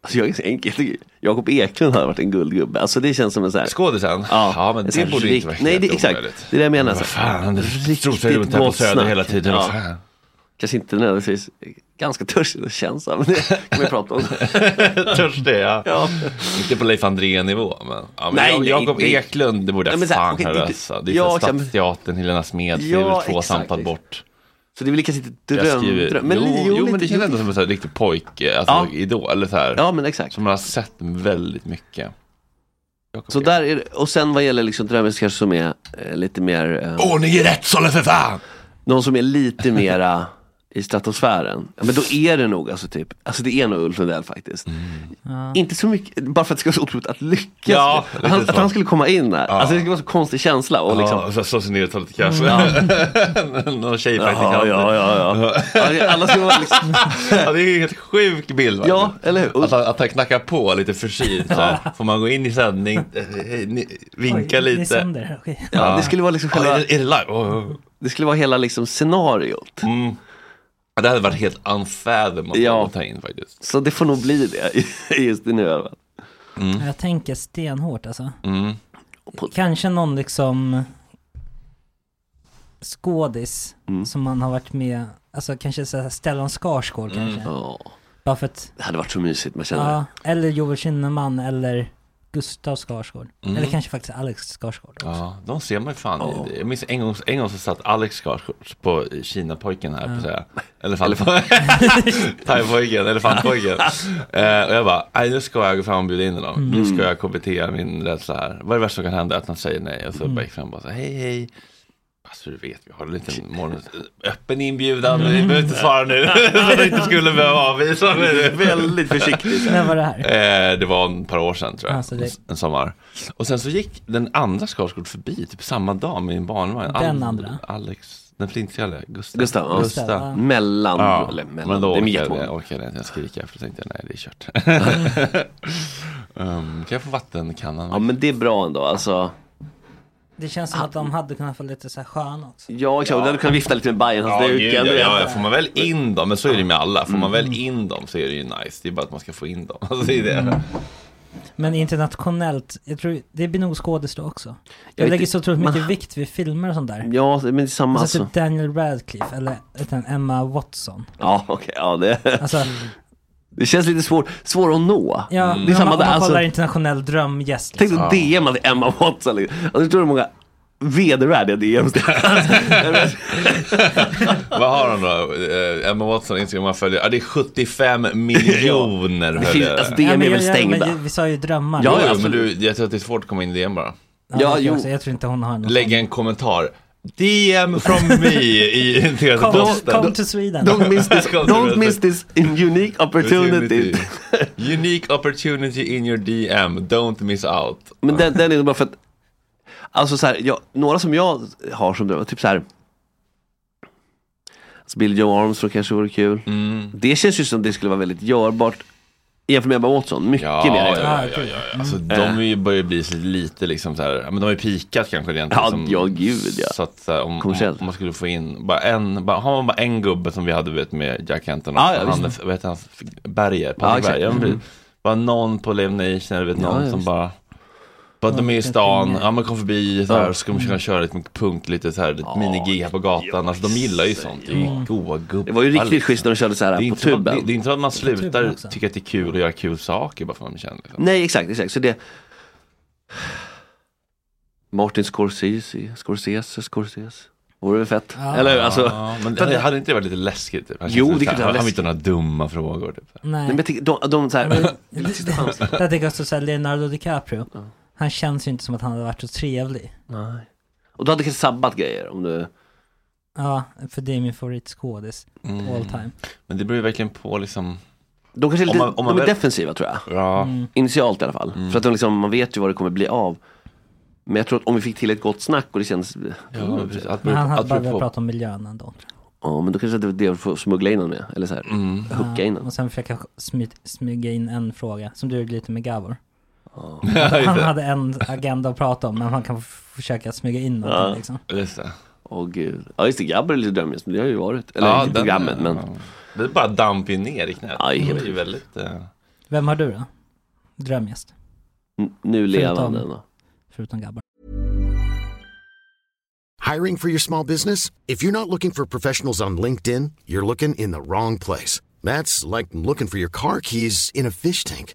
Alltså jag är så enkel. Jakob Eklund har varit en guldgubbe. Alltså det känns som en sån här... Skådisen? Ja, Ja, men en det borde inte rikt- vara Nej, det, exakt. Det är det jag menar. Men vad fan, det strosar runt här på Söder hela tiden, Ja. fan. Kanske inte nödvändigtvis ganska törstig känsla, men det kan vi prata om. Törstig ja. Ja. Inte på Leif André-nivå men, ja, men Nej, Jakob nej. Eklund, det borde jag här, fan höra det- alltså. Det är ja. Stadsteatern, Helena Smed, Ja, ja, två exakt, samtal bort. Så det är väl kanske inte dröm, skriver, dröm men jo, li- jo, men det känns ändå som en sån här riktig pojk, eh, alltså Ja. idol, eller så här. Ja, men exakt. Som man har sett väldigt mycket. Så där är det, och sen vad gäller liksom drömmen kanske som är eh, lite mer... Eh, Ordning i rättssalen för fan! Någon som är lite mera i stratosfären. Ja, men då är det nog alltså typ, alltså det är nog Ulf Lundell faktiskt. Inte så mycket, bara för att det ska vara så otroligt att lyckas. Ja, att, han, att han skulle komma in där. Ja. Alltså det skulle vara så konstig känsla. Och liksom, Ja, så slå sig ner och ta lite kaffe. Ja. Någon tjej Ja, ja, ja, ja. Ja, alla ska vara liksom... ja, det är ju en helt sjuk bild. va? Ja, eller hur? Att, att han knackar på lite försynt. Får man gå in i sändning, eh, eh, vinka Oj, det lite. sänder, okej. Ja, det skulle vara liksom Ja, själva, är, det- är det live? Oh, oh. det skulle vara hela liksom scenariot. Mm. Ja, Det hade varit helt unfathomable Ja. att ta in faktiskt. Så det får nog bli det just nu i alla fall. Jag tänker stenhårt alltså. Mm. Kanske någon liksom skådis Mm. som man har varit med, alltså kanske så här Stellan Skarsgård Mm. kanske. Ja. Bara för att, Det hade varit så mysigt, man känner ja, eller Joel Kinnaman eller Gustav Skarsgård. Mm. Eller kanske faktiskt Alex Skarsgård. Ja, de ser man ju fan i. Jag minns en gång, en gång så satt Alex Skarsgård på Kina-pojken här på att säga. Elefant. Thai-pojken, elefantpojken. eh, och jag bara, nej nu ska jag gå fram och bjuda in honom. Nu ska jag KBT min rädsla här. Vad är det värsta som kan hända? Att han säger nej. Och så bara gick fram och bara hej hej. Alltså du vet, vi har en liten morgon, öppen inbjudan, vi behöver inte svara nu. så vi inte skulle behöva avvisa. Men väldigt försiktigt. När var det här? Eh, det var ett par år sedan tror jag, Alltså, det- en sommar. Och sen så gick den andra Skarsgård förbi, typ samma dag med min barnvagn. Den andra? Alex, den flintskalle, Gustav. Gustav. Gustav, ja. Mellan, Ja, eller mellan, men då det är orkade mitt jag, orkade jag inte skrika, för då tänkte jag nej det är kört. um, kan jag få vattenkannan? Ja men det är bra ändå, alltså. Det känns som att de hade kunnat få lite så här sköna också. Ja exakt, du hade kunnat vifta lite med Bajen Ja, hans gud, duken. ja, du vet. ja, får man väl in dem, men så är det med alla. Får man Mm. väl in dem så är det ju nice. Det är bara att man ska få in dem. Alltså, det är det. Men internationellt, jag tror det blir nog skådis då också. Jag Jag vet lägger så otroligt mycket man- vikt vid filmer och sånt där. Ja, men det är samma Alltså, alltså. typ Daniel Radcliffe eller utan Emma Watson. Ja okej, ja det. Alltså, Det känns lite svårt, svår att nå. ja, Det är om man, samma om där, man alltså. kollar internationell drömgäst. Tänk Liksom. dig DM till Emma Watson. liksom. Alltså, förstår du hur många vedervärdiga DMs det? Vad har hon då? Eh, Emma Watson, Instagram, man följer. Ja, det är 75 miljoner Det finns- alltså, DM är väl stängda. men vi sa ju drömmar. Ja, ja, alltså- men du, jag tror att det är svårt att komma in i DM bara. Ja, Ja, det jo. Också. Jag tror inte hon har något. Lägga en kommentar. DM from me i Come, TV-posten. come to Sweden. Don't miss this, don't miss this unique opportunity. Unique opportunity in your DM, don't miss out. Men den, den är bara för att Alltså så här, jag, några som jag har som drömmar, typ så här alltså Billy Joe Armstrong kanske vore kul Mm. Det känns ju som det skulle vara väldigt görbart Jämfört med Emma Watson, mycket Ja, mer ja, ja, ja, ja. Alltså, de är ju, börjar ju bli lite liksom så här, men de har ju pikat kanske rent Ja, liksom, ja, gud, ja. Så att så här, om, om, man skulle få in, bara en, bara, har man bara en gubbe som vi hade vet, med Jack Kenton och Ja, han, vad heter han, Berger, Patrik exakt. Berger. Mm. Bara någon på Live Nation, eller vet någon ja, som bara bara de är i stan, ja man kom förbi så här, Ja. så ska man kunna köra lite med punkt, lite så här, lite minigig här på gatan. Alltså de gillar ju sånt, det är ju goa gubbar. Det var ju riktigt schysst när de körde så här Det är, på inte så, tuben det, det är inte så att man slutar tycka att det är kul att göra kul saker bara för att man känner liksom. Nej exakt, exakt, så det Martin Scorsese, Scorsese, Scorsese Vore det fett? Ja. Eller alltså Ja, men det, hade inte det varit lite läskigt? Typ? Han Jo, det så här, kunde vara Han läskigt. inte ha några dumma frågor. Typ. Nej. Nej, men jag tänker, de, de så här. Jag tänker också såhär, Leonardo DiCaprio. Han känns ju inte som att han hade varit så trevlig. Nej. Och du hade kanske sabbat grejer om du Ja, för det är min favoritskådis. Mm. All time. Men det beror ju verkligen på liksom De kanske är Om lite, man- om man de är väl- defensiva tror jag Ja, Mm. Initialt i alla fall. Mm. För att de liksom, man vet ju vad det kommer bli av. Men jag tror att om vi fick till ett gott snack och det känns... ja precis. Allt Men han hade bara velat prata om miljön ändå. Ja men då kanske det var det att få smuggla in honom med. Eller så här, Mm. hooka in honom. Och sen försöka smy, smyga in en fråga, som du gjorde lite med Gavor. Ja, Han hade en agenda att prata om, men man kan försöka smyga in någonting Ja. liksom. Just det. Åh gud. Ja just det, Gabber är lite drömmis, men det har ju varit. Eller Ja, inte programmet men... ja. Det bara damp ju ner i knät. Ja, det är ju väldigt... eh, Vem har du då? Drömgäst? N- Nu levande Förutom- ändå. Förutom Gabbar. Hiring for your small business? If you're not looking for professionals on LinkedIn, you're looking in the wrong place. That's like looking for your car keys in a fish tank.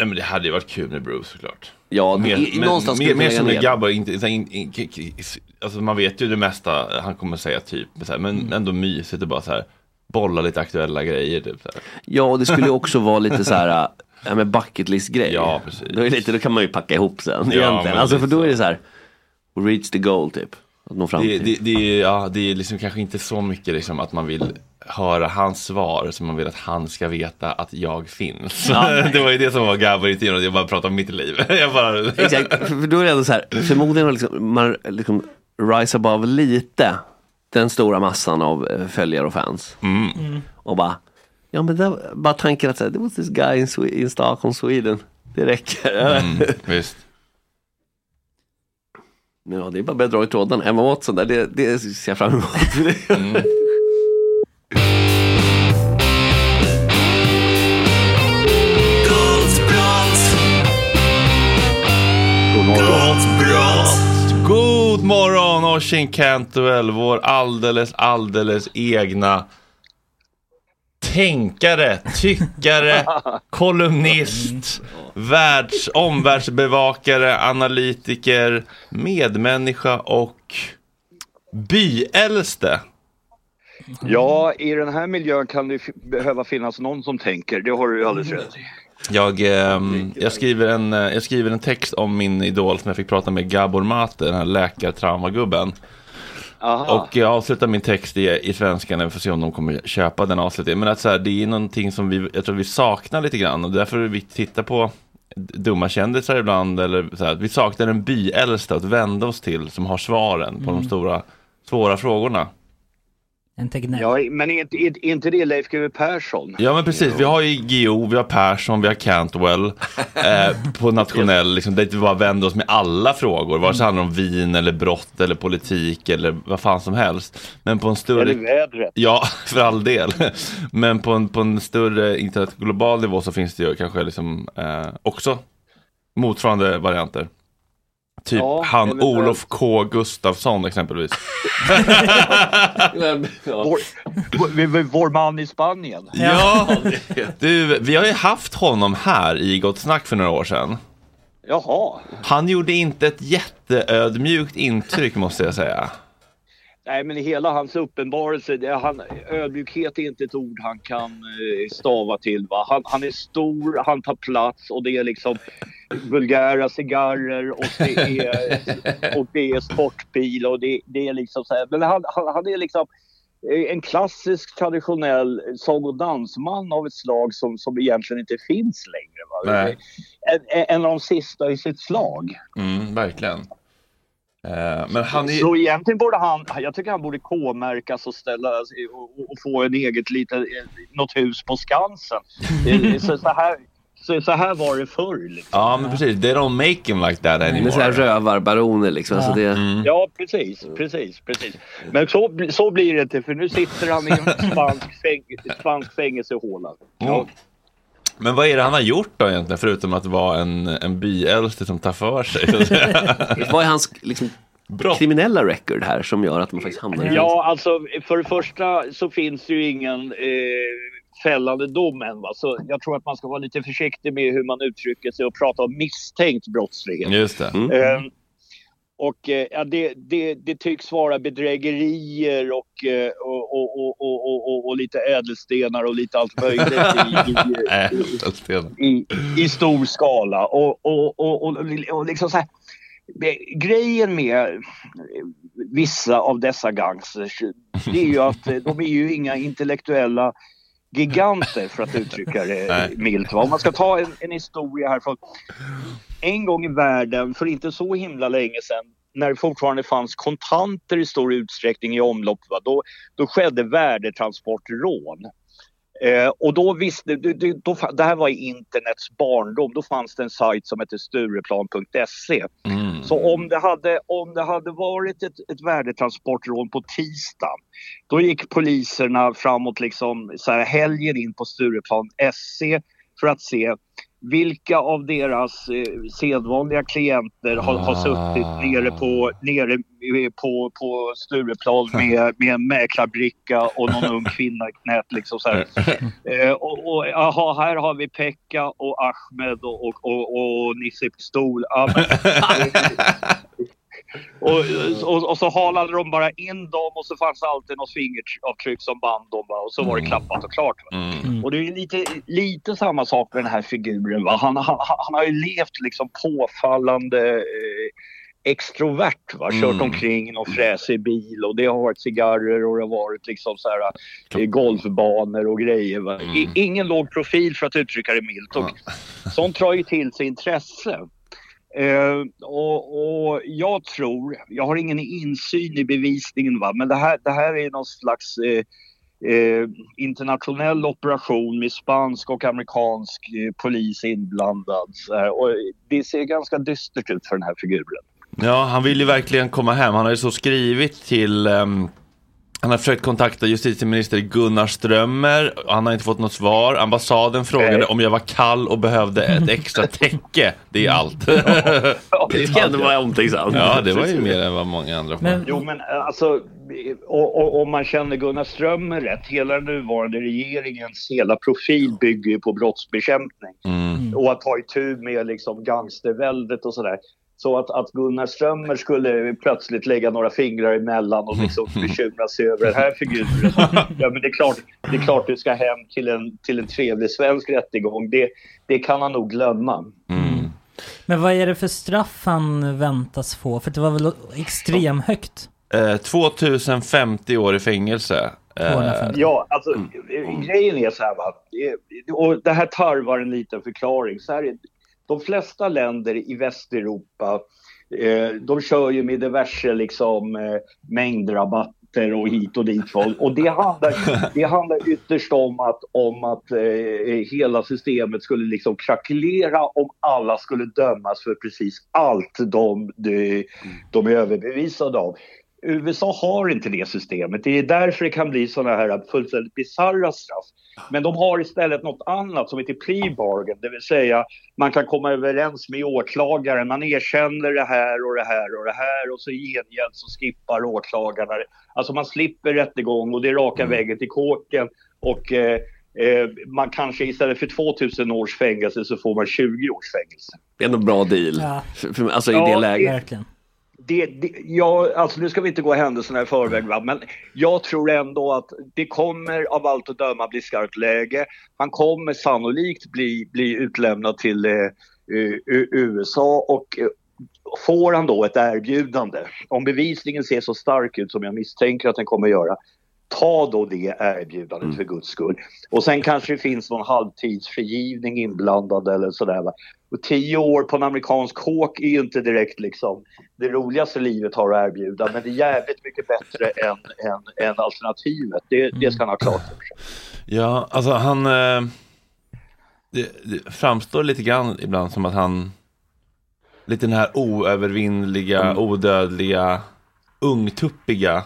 Nej, men det hade ju varit kul med Bruce såklart. Ja, mer, i- men, någonstans mer, skulle mer som med ner. Gabbar, inte, in- in- k- alltså man vet ju det mesta han kommer säga typ, här, men Mm. ändå mysigt och bara så här bolla lite aktuella grejer typ. Ja, och det skulle ju också vara lite så här, ja men bucket list grej. Ja, precis. Då, är lite, då kan man ju packa ihop sen Ja, egentligen. Alltså för då är det så här, reach the goal typ. Att nå fram Det, till. det, det, är- ja, det är liksom kanske inte så mycket liksom att man vill höra hans svar som man vill att han ska veta att jag finns. Ja. det var ju det som var i tiden, jag bara pratade om mitt liv. jag bara... Exakt, för då är det ändå så här, förmodligen har liksom, man liksom rise above lite den stora massan av eh, följare och fans. Mm. Och bara, ja men det, bara tanken att säga, det was this guy in, in Stockholm, Sweden. Det räcker. Mm, visst. Ja, det är bara att börja dra i tråden. Emma Watson där, det, det ser jag fram emot. Mm. Oisin Cantwell, vår alldeles, alldeles egna tänkare, tyckare, kolumnist, världs, omvärldsbevakare, analytiker, medmänniska och byäldste. Ja, i den här miljön kan det behöva finnas någon som tänker. Det har du ju alldeles rätt i. Jag, ehm, jag, skriver en, eh, jag skriver en text om min idol som jag fick prata med, Gabor Mate, den här läkartraumagubben. Aha. Och jag avslutar min text i, i svenskan, vi får se om de kommer köpa den avslutningen. Men att så här, det är någonting som vi, jag tror vi saknar lite grann och därför vi tittar på dumma kändisar ibland. Eller så här, vi saknar en byäldste att vända oss till som har svaren på de Mm. stora, svåra frågorna. En Tegnell. Ja, men är inte, är inte det Leif GW Persson? Ja men precis, vi har ju Guillou, vi har Persson, vi har Cantwell eh, på nationell, liksom, där vi bara vänder oss med alla frågor, vare sig det handlar om vin eller brott eller politik eller vad fan som helst. Men på en större... Eller vädret. Ja, för all del. Men på en, på en större internet global nivå så finns det ju kanske liksom eh, också motsvarande varianter. Typ Ja, han. Olof K Gustafsson exempelvis. Vår, vår, vår man i Spanien. Ja, du, vi har ju haft honom här i Gott Snack för några år sedan. Jaha. Han gjorde inte ett jätteödmjukt intryck måste jag säga. Nej, men i hela hans uppenbarelse, det, han, ödmjukhet är inte ett ord han kan eh, stava till. Va? Han, han är stor, han tar plats och det är liksom vulgära cigarrer och det är, och det är sportbil och det, det är liksom så här. Men han, han, han är liksom eh, en klassisk traditionell sång och dansman av ett slag som, som egentligen inte finns längre. En, en- av de sista i sitt slag. Mm, verkligen. Eh, men han är... Så egentligen borde han, jag tycker han borde K-märkas och ställa och, och få en eget litet, något hus på Skansen. Så, så, här, så, så här var det förr. Liksom. Ja men precis, they don't make him like that anymore. Med sådana här rövarbaroner liksom. Alltså det, Mm. Ja, precis, precis, precis. Men så, så blir det inte för nu sitter han i en spansk, fäng, spansk fängelsehåla. Ja. Men vad är det han har gjort då egentligen, förutom att vara en, en byäldste som tar för sig? så? Vad är hans liksom, kriminella record här som gör att man faktiskt hamnar i Ja, alltså för det första så finns det ju ingen eh, fällande dom än. Va? Så jag tror att man ska vara lite försiktig med hur man uttrycker sig och prata om misstänkt brottslighet. Just det. Mm. Eh, och eh, ja, det, det, det tycks vara bedrägerier och, eh, och, och, och, och, och, och, och lite ädelstenar och lite allt möjligt i, i, i, i stor skala. Och, och, och, och, och liksom så här, grejen med vissa av dessa gangsters det är ju att eh, de är ju inga intellektuella giganter för att uttrycka det milt. Om man ska ta en, en historia här från en gång i världen för inte så himla länge sedan när det fortfarande fanns kontanter i stor utsträckning i omlopp, va? Då, då skedde värdetransportrån. Eh, och då visste, då, fa- det här var i internets barndom, då fanns det en sajt som hette Stureplan.se. Mm. Så om det hade, om det hade varit ett, ett värdetransportrån på tisdagen, då gick poliserna framåt liksom så här helgen in på Stureplan.se för att se vilka av deras eh, sedvanliga klienter har, har suttit nere på, nere eh, på, på Stureplan med, med en mäklarbricka och någon ung kvinna i knät. Liksom så här. Eh, och, och aha, här har vi Pekka och Ahmed och, och, och, och Nisse Pistol. Ja, men, och, och, och så halade de bara in dem och så fanns det alltid något fingeravtryck som band dem va? och så var det klappat och klart. Va? Och det är lite, lite samma sak med den här figuren. Va? Han, han, han har ju levt liksom påfallande eh, extrovert. Va? Kört Mm. omkring i någon fräsig bil och det har varit cigarrer och det har varit liksom så här, eh, golfbanor och grejer. Va? I, ingen låg profil för att uttrycka det milt. Och Sånt drar ju till sig intresse. Eh, och, och jag tror, jag har ingen insyn i bevisningen va, men det här, det här är någon slags eh, eh, internationell operation med spansk och amerikansk eh, polis inblandad. Så här. Och det ser ganska dystert ut för den här figuren. Ja, han vill ju verkligen komma hem. Han har ju så skrivit till ehm, han har försökt kontakta justitieminister Gunnar Strömmer och han har inte fått något svar. Ambassaden frågade om jag var kall och behövde ett extra täcke. Det är allt. Det ska ändå vara omtänksamt. Ja, det var ju mer än vad många andra får. Jo men eh, alltså, om man känner Gunnar Strömmer rätt, hela den nuvarande regeringens hela profil bygger ju på brottsbekämpning. Mm. Och att ta itu med liksom gangsterväldet och sådär. Så att, att Gunnar Strömmer skulle plötsligt lägga några fingrar emellan och liksom bekymra sig över den här figuren. Ja, men det är klart, det är klart du ska hem till en, till en trevlig svensk rättegång. Det, det kan han nog glömma. Men vad är det för straff han väntas få? För det var väl extremhögt? Eh, 2050 år i fängelse. Eh, 250. Ja, alltså eh, grejen är så här va. Eh, Och det här tarvar en liten förklaring. Så här är, de flesta länder i Västeuropa, eh, de kör ju med diverse liksom eh, mängdrabatter och hit och dit. Och det handlar, det handlar ytterst om att, om att eh, hela systemet skulle liksom krackelera om alla skulle dömas för precis allt de, de, de är överbevisade av. USA har inte det systemet. Det är därför det kan bli sådana här fullständigt bisarra straff. Men de har istället något annat som heter plea bargain, det vill säga man kan komma överens med åklagaren, man erkänner det här och det här och det här och så i gengäld så skippar åklagarna. Alltså man slipper rättegång och det är raka vägen till kåken och eh, eh, man kanske istället för 2000 års fängelse så får man 20 års fängelse. Det är ändå bra deal. Ja. Alltså i Ja, det det- läget. Verkligen det, det, ja, alltså nu ska vi inte gå händelserna i förväg, va? men jag tror ändå att det kommer av allt att döma bli skarpt läge. Han kommer sannolikt bli, bli utlämnad till eh, USA och eh, får han då ett erbjudande, om bevisningen ser så stark ut som jag misstänker att den kommer göra, ta då det erbjudandet för guds skull. Och sen kanske det finns någon halvtidsförgivning inblandad eller sådär. Va? Och tio år på en amerikansk kåk är ju inte direkt liksom det roligaste livet har att erbjuda, men det är jävligt mycket bättre än, än, än alternativet. Det, det ska han ha klart för sig. Ja, alltså han... Eh, det, det framstår lite grann ibland som att han... Lite den här oövervinnliga, odödliga, ungtuppiga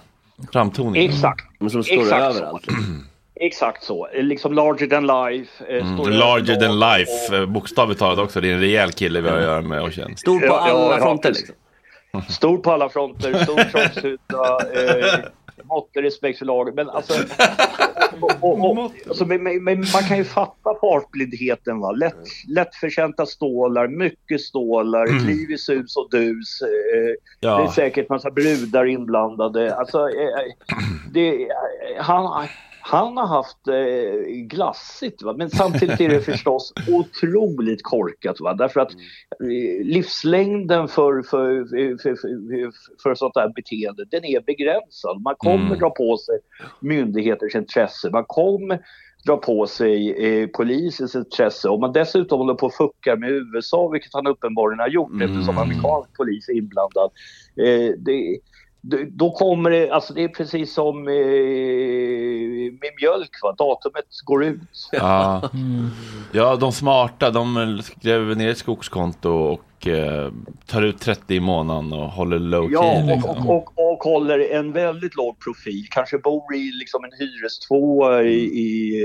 framtoningen. Exakt. Men som står Exakt överallt. Så. Exakt så. Liksom larger than life. eh, Mm, larger than life, eh, bokstavligt talat också. Det är en rejäl kille vi har att göra med och känner. Stor på alla ja, fronter liksom. Stor på alla fronter, stor kroppshydda, eh, måttlig respekt för laget. Men alltså, och, och, och, alltså men, men, man kan ju fatta fartblindheten. Va? Lätt, lättförtjänta stålar, mycket stålar, ett liv i sus och dus. Eh, Ja. Det är säkert massa brudar inblandade. Alltså, eh, det, han, han har haft eh, glassigt, va? men samtidigt är det förstås otroligt korkat. Va? Därför att eh, livslängden för, för, för, för, för sånt här beteende, den är begränsad. Man kommer Mm. dra på sig myndigheters intresse. Man kommer dra på sig eh, polisens intresse. Om man dessutom håller på och fuckar med USA, vilket han uppenbarligen har gjort Mm. eftersom amerikansk polis är inblandad. Eh, det, då, kommer det, alltså det är precis som eh, med mjölk va, datumet går ut. Ja. ja, de smarta, de gräver ner ett skogskonto och eh, tar ut 30 i månaden och håller low key. Ja, liksom. och, och, och, och håller en väldigt låg profil. Kanske bor i liksom en hyrestvåa i, i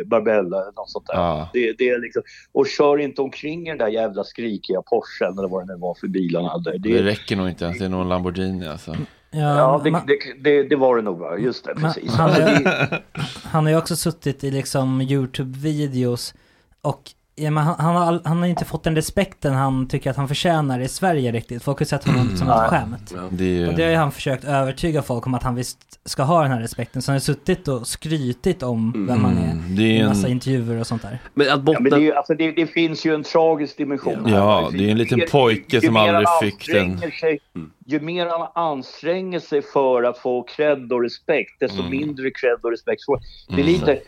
eh, Barbella eller något sånt där. Ja. Det, det är liksom, och kör inte omkring den där jävla skrikiga Porschen eller vad det nu var för bil han hade. Det Det, räcker nog inte ens, det är nog en Lamborghini alltså. ja, det, man- det, det, det var det nog va, just det, precis. han, har, det, han har ju också suttit i liksom YouTube-videos och ja, men han, han, har, han har inte fått den respekten han tycker att han förtjänar i Sverige riktigt. Folk har sett honom som ett Nej. skämt. Det är ju- Och det har ju han försökt övertyga folk om att han visst ska ha den här respekten. Så han har suttit och skrytit om vem han är Mm, det är i en- massa intervjuer och sånt där. Men att ja, men det, är alltså, det, det finns ju en tragisk dimension. här. Ja, det är en liten pojke ju som aldrig fick den. Sig, ju mer han anstränger sig för att få cred och respekt, desto Mm. mindre cred och respekt får Det är Mm. lite...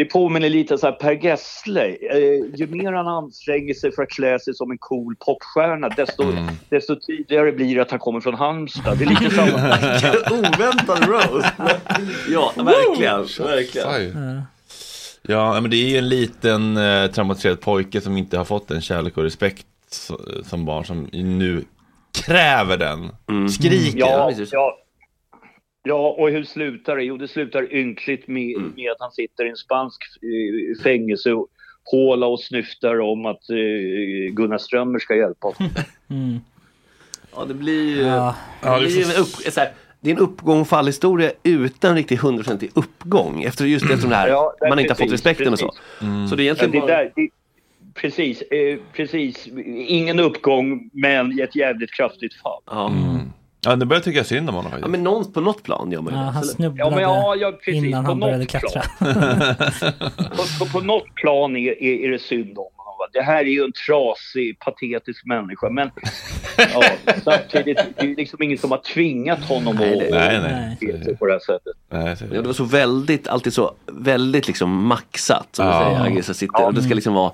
Det påminner lite så här Per Gessle. Eh, ju mer han anstränger sig för att klä sig som en cool popstjärna, desto, Mm. desto tydligare blir det att han kommer från Halmstad. Det är lite samma... Oväntad roast. ja, verkligen. verkligen. Oj. Ja, men det är ju en liten eh, traumatiserad pojke som inte har fått den kärlek och respekt som barn som nu kräver den. Skriker. Ja, ja. Ja, och hur slutar det? Jo, det slutar ynkligt med, Mm. med att han sitter i en spansk eh, fängelsehåla och snyftar om att eh, Gunnar Strömmer ska hjälpa honom. Mm. Ja, det blir ju... Ja. Det, blir ju en upp, så här, det är en uppgång fallhistoria utan riktigt hundraprocentig uppgång. Efter just eftersom det här, Ja, det man inte har fått precis, respekten och så. precis. Så det är egentligen Ja, det bara... där, det, precis, eh, precis. Ingen uppgång, men ett jävligt kraftigt fall. Ja. Ja, nu börjar jag tycka synd om honom Ja, faktiskt. men någon, på något plan gör man ju Ja, det. han snubblade Ja, men ja, ja, precis, innan på han började något klättra. på, på, på något plan är, är, är det synd om honom. va. Det här är ju en trasig, patetisk människa. Men ja, samtidigt, det är liksom ingen som har tvingat honom Nej, att det- Nej, att nej. sig på det här sättet. Nej, så- Ja, det var så väldigt, alltid så väldigt liksom maxat. Som Ja. säger, Agge, så sitter, och det ska liksom vara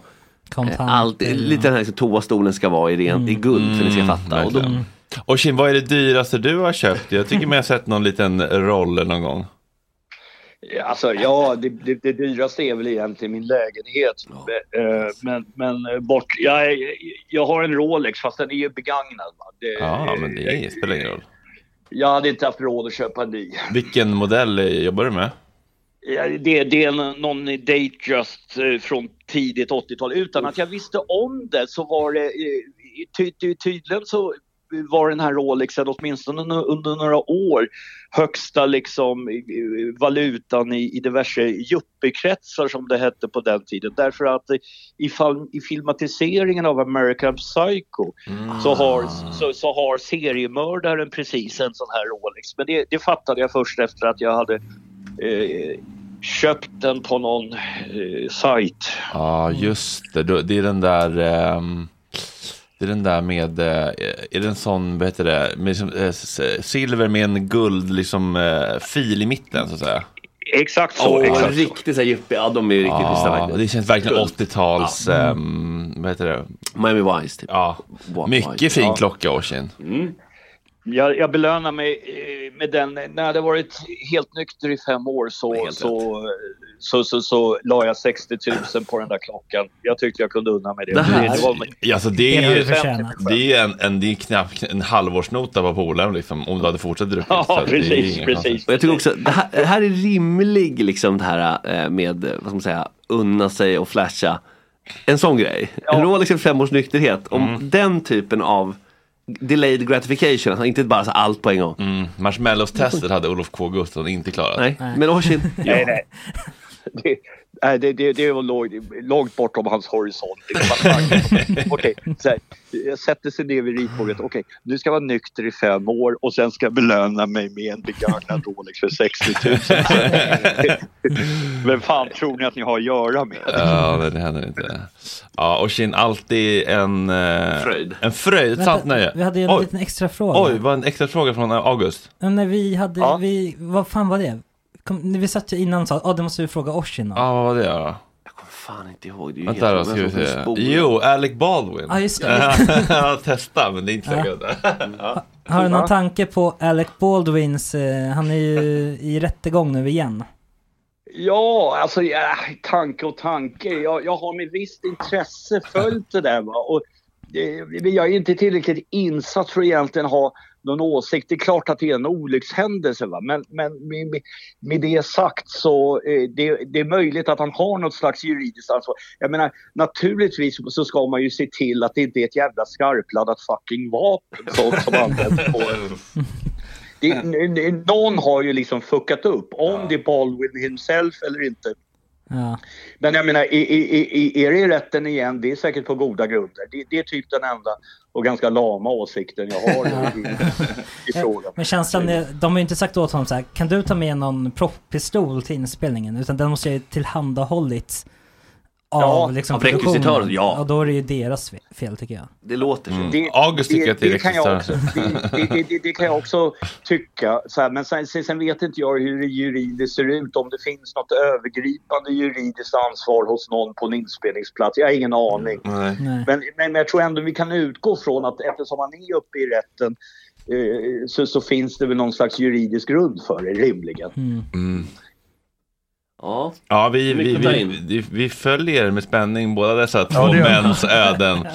eh, allt, lite den här liksom, toastolen ska vara i, ren, i guld för ni ska fatta. Och då, verkligen. Och Kim, vad är det dyraste du har köpt? Jag tycker mig ha sett någon liten roll någon gång. Alltså, ja, det, det, det dyraste är väl egentligen min lägenhet. Eh, Men, men eh, bort, jag, jag har en Rolex fast den är ju begagnad. Det, Ja, men det spelar ingen roll. Jag hade inte haft råd att köpa en ny. Vilken modell jobbar du med? Det, det är någon Datejust eh, från tidigt 80-tal. Utan att jag visste om det så var det ty, ty, tydligen så var den här Rolexen åtminstone under- några år högsta liksom eh, valutan i, i diverse yuppiekretsar som det hette på den tiden. Därför att eh, i, i filmatiseringen av American Psycho så, har, så, så har seriemördaren precis en sån här Rolex. Men det, det fattade jag först efter att jag hade eh, köpt den på någon eh, sajt. Ja, just det. Det är den där... ehm, det är den där med, eh, är det en sån, vad heter det, med liksom, eh, silver med en guld liksom eh, fil i mitten så att säga. Exakt så. Åh, exakt så. riktigt så här yuppie, ja de är ju riktigt schyssta Ja, faktiskt. det känns verkligen Guld. 80-tals, Ja. ehm, vad heter det? Miami Vice typ. Ja, Wa- mycket Vice. fin Ja. klocka Oisin. Jag, jag belönar mig med den. När jag hade varit helt nykter i fem år så, så, så, så, så la jag 60 000 på den där klockan. Jag tyckte jag kunde unna mig det. Det här- det var, Ja, Alltså det Det är förtjänat. det är en, en, det är knappt en halvårsnota på polaren liksom, om du hade fortsatt dricka. Ja, det är precis, precis. Och jag tycker också, det här, det här är rimlig liksom det här eh, med, eh, vad ska man säga, unna sig och flasha. En sån grej. En Rolex för fem års nykterhet. Om Mm. den typen av delayed gratification, alltså inte bara så allt på en gång. Mm. Marshmallows-testet hade Olof K Gustafsson inte klarat. Nej, men Oisin, nej, nej. Det, nej, det, det, det var långt, långt bortom hans horisont. Okej, så här, jag sätter sig ner vid ritbordet. Okej, nu ska jag vara nykter i fem år och sen ska jag belöna mig med en begagnad Rolex för 60 000. Vem fan tror ni att ni har att göra med? Ja, det händer inte. Ja, Oisin, alltid en... Eh, Fröjd. En fröjd, ett sant nöje. vi hade ju en Oj. liten extra fråga. Oj, vad en extra fråga från eh, August. Men när vi hade, Ja. vi, vad fan var det? Kom, när vi satt ju innan och sa, ja det måste vi fråga Oisin om. Ja, vad var det då? fan inte ihåg. Det är ju Vänta då, helt ska vi se. Jo, Alec Baldwin. Ja, just det. ja, testa, men det är inte säkert. Ja. Har du någon tanke på Alec Baldwins, eh, han är ju i rättegång nu igen. Ja, alltså ja, tanke och tanke. Jag, jag har med visst intresse följt det där. Va? Och, eh, jag är inte tillräckligt insatt för att egentligen ha någon åsikt. Det är klart att det är en olyckshändelse. Va? Men, men med, med, det sagt så eh, det, det är möjligt att han har något slags juridiskt ansvar. Jag menar naturligtvis så ska man ju se till att det inte är ett jävla skarpladdat fucking vapen som, som används på det, någon har ju liksom fuckat upp. Om det är Baldwin himself eller inte. Ja. Men jag menar, i, i, i, är det i rätten igen, det är säkert på goda grunder. Det, det är typ den enda och ganska lama åsikten jag har i, i frågan. Men känslan är, de har ju inte sagt åt honom så här, kan du ta med någon proppistol till inspelningen? Utan den måste ju tillhandahållits av Ja, liksom av rekvisitören, ja. Och då är det ju deras fe- fel tycker jag. Det låter så. Det, August tycker det, att det är det kan jag också, det, det, det, det kan jag också tycka. Så här, men sen, sen, vet inte jag hur det juridiskt ser ut. Om det finns något övergripande juridiskt ansvar hos någon på en inspelningsplats. Jag har ingen aning. Nej. Men, men jag tror ändå vi kan utgå från att eftersom han är uppe i rätten eh, så, så finns det väl någon slags juridisk grund för det rimligen. Mm. Ja. Ja, vi, vi, vi, vi, vi följer med spänning båda dessa två mäns öden.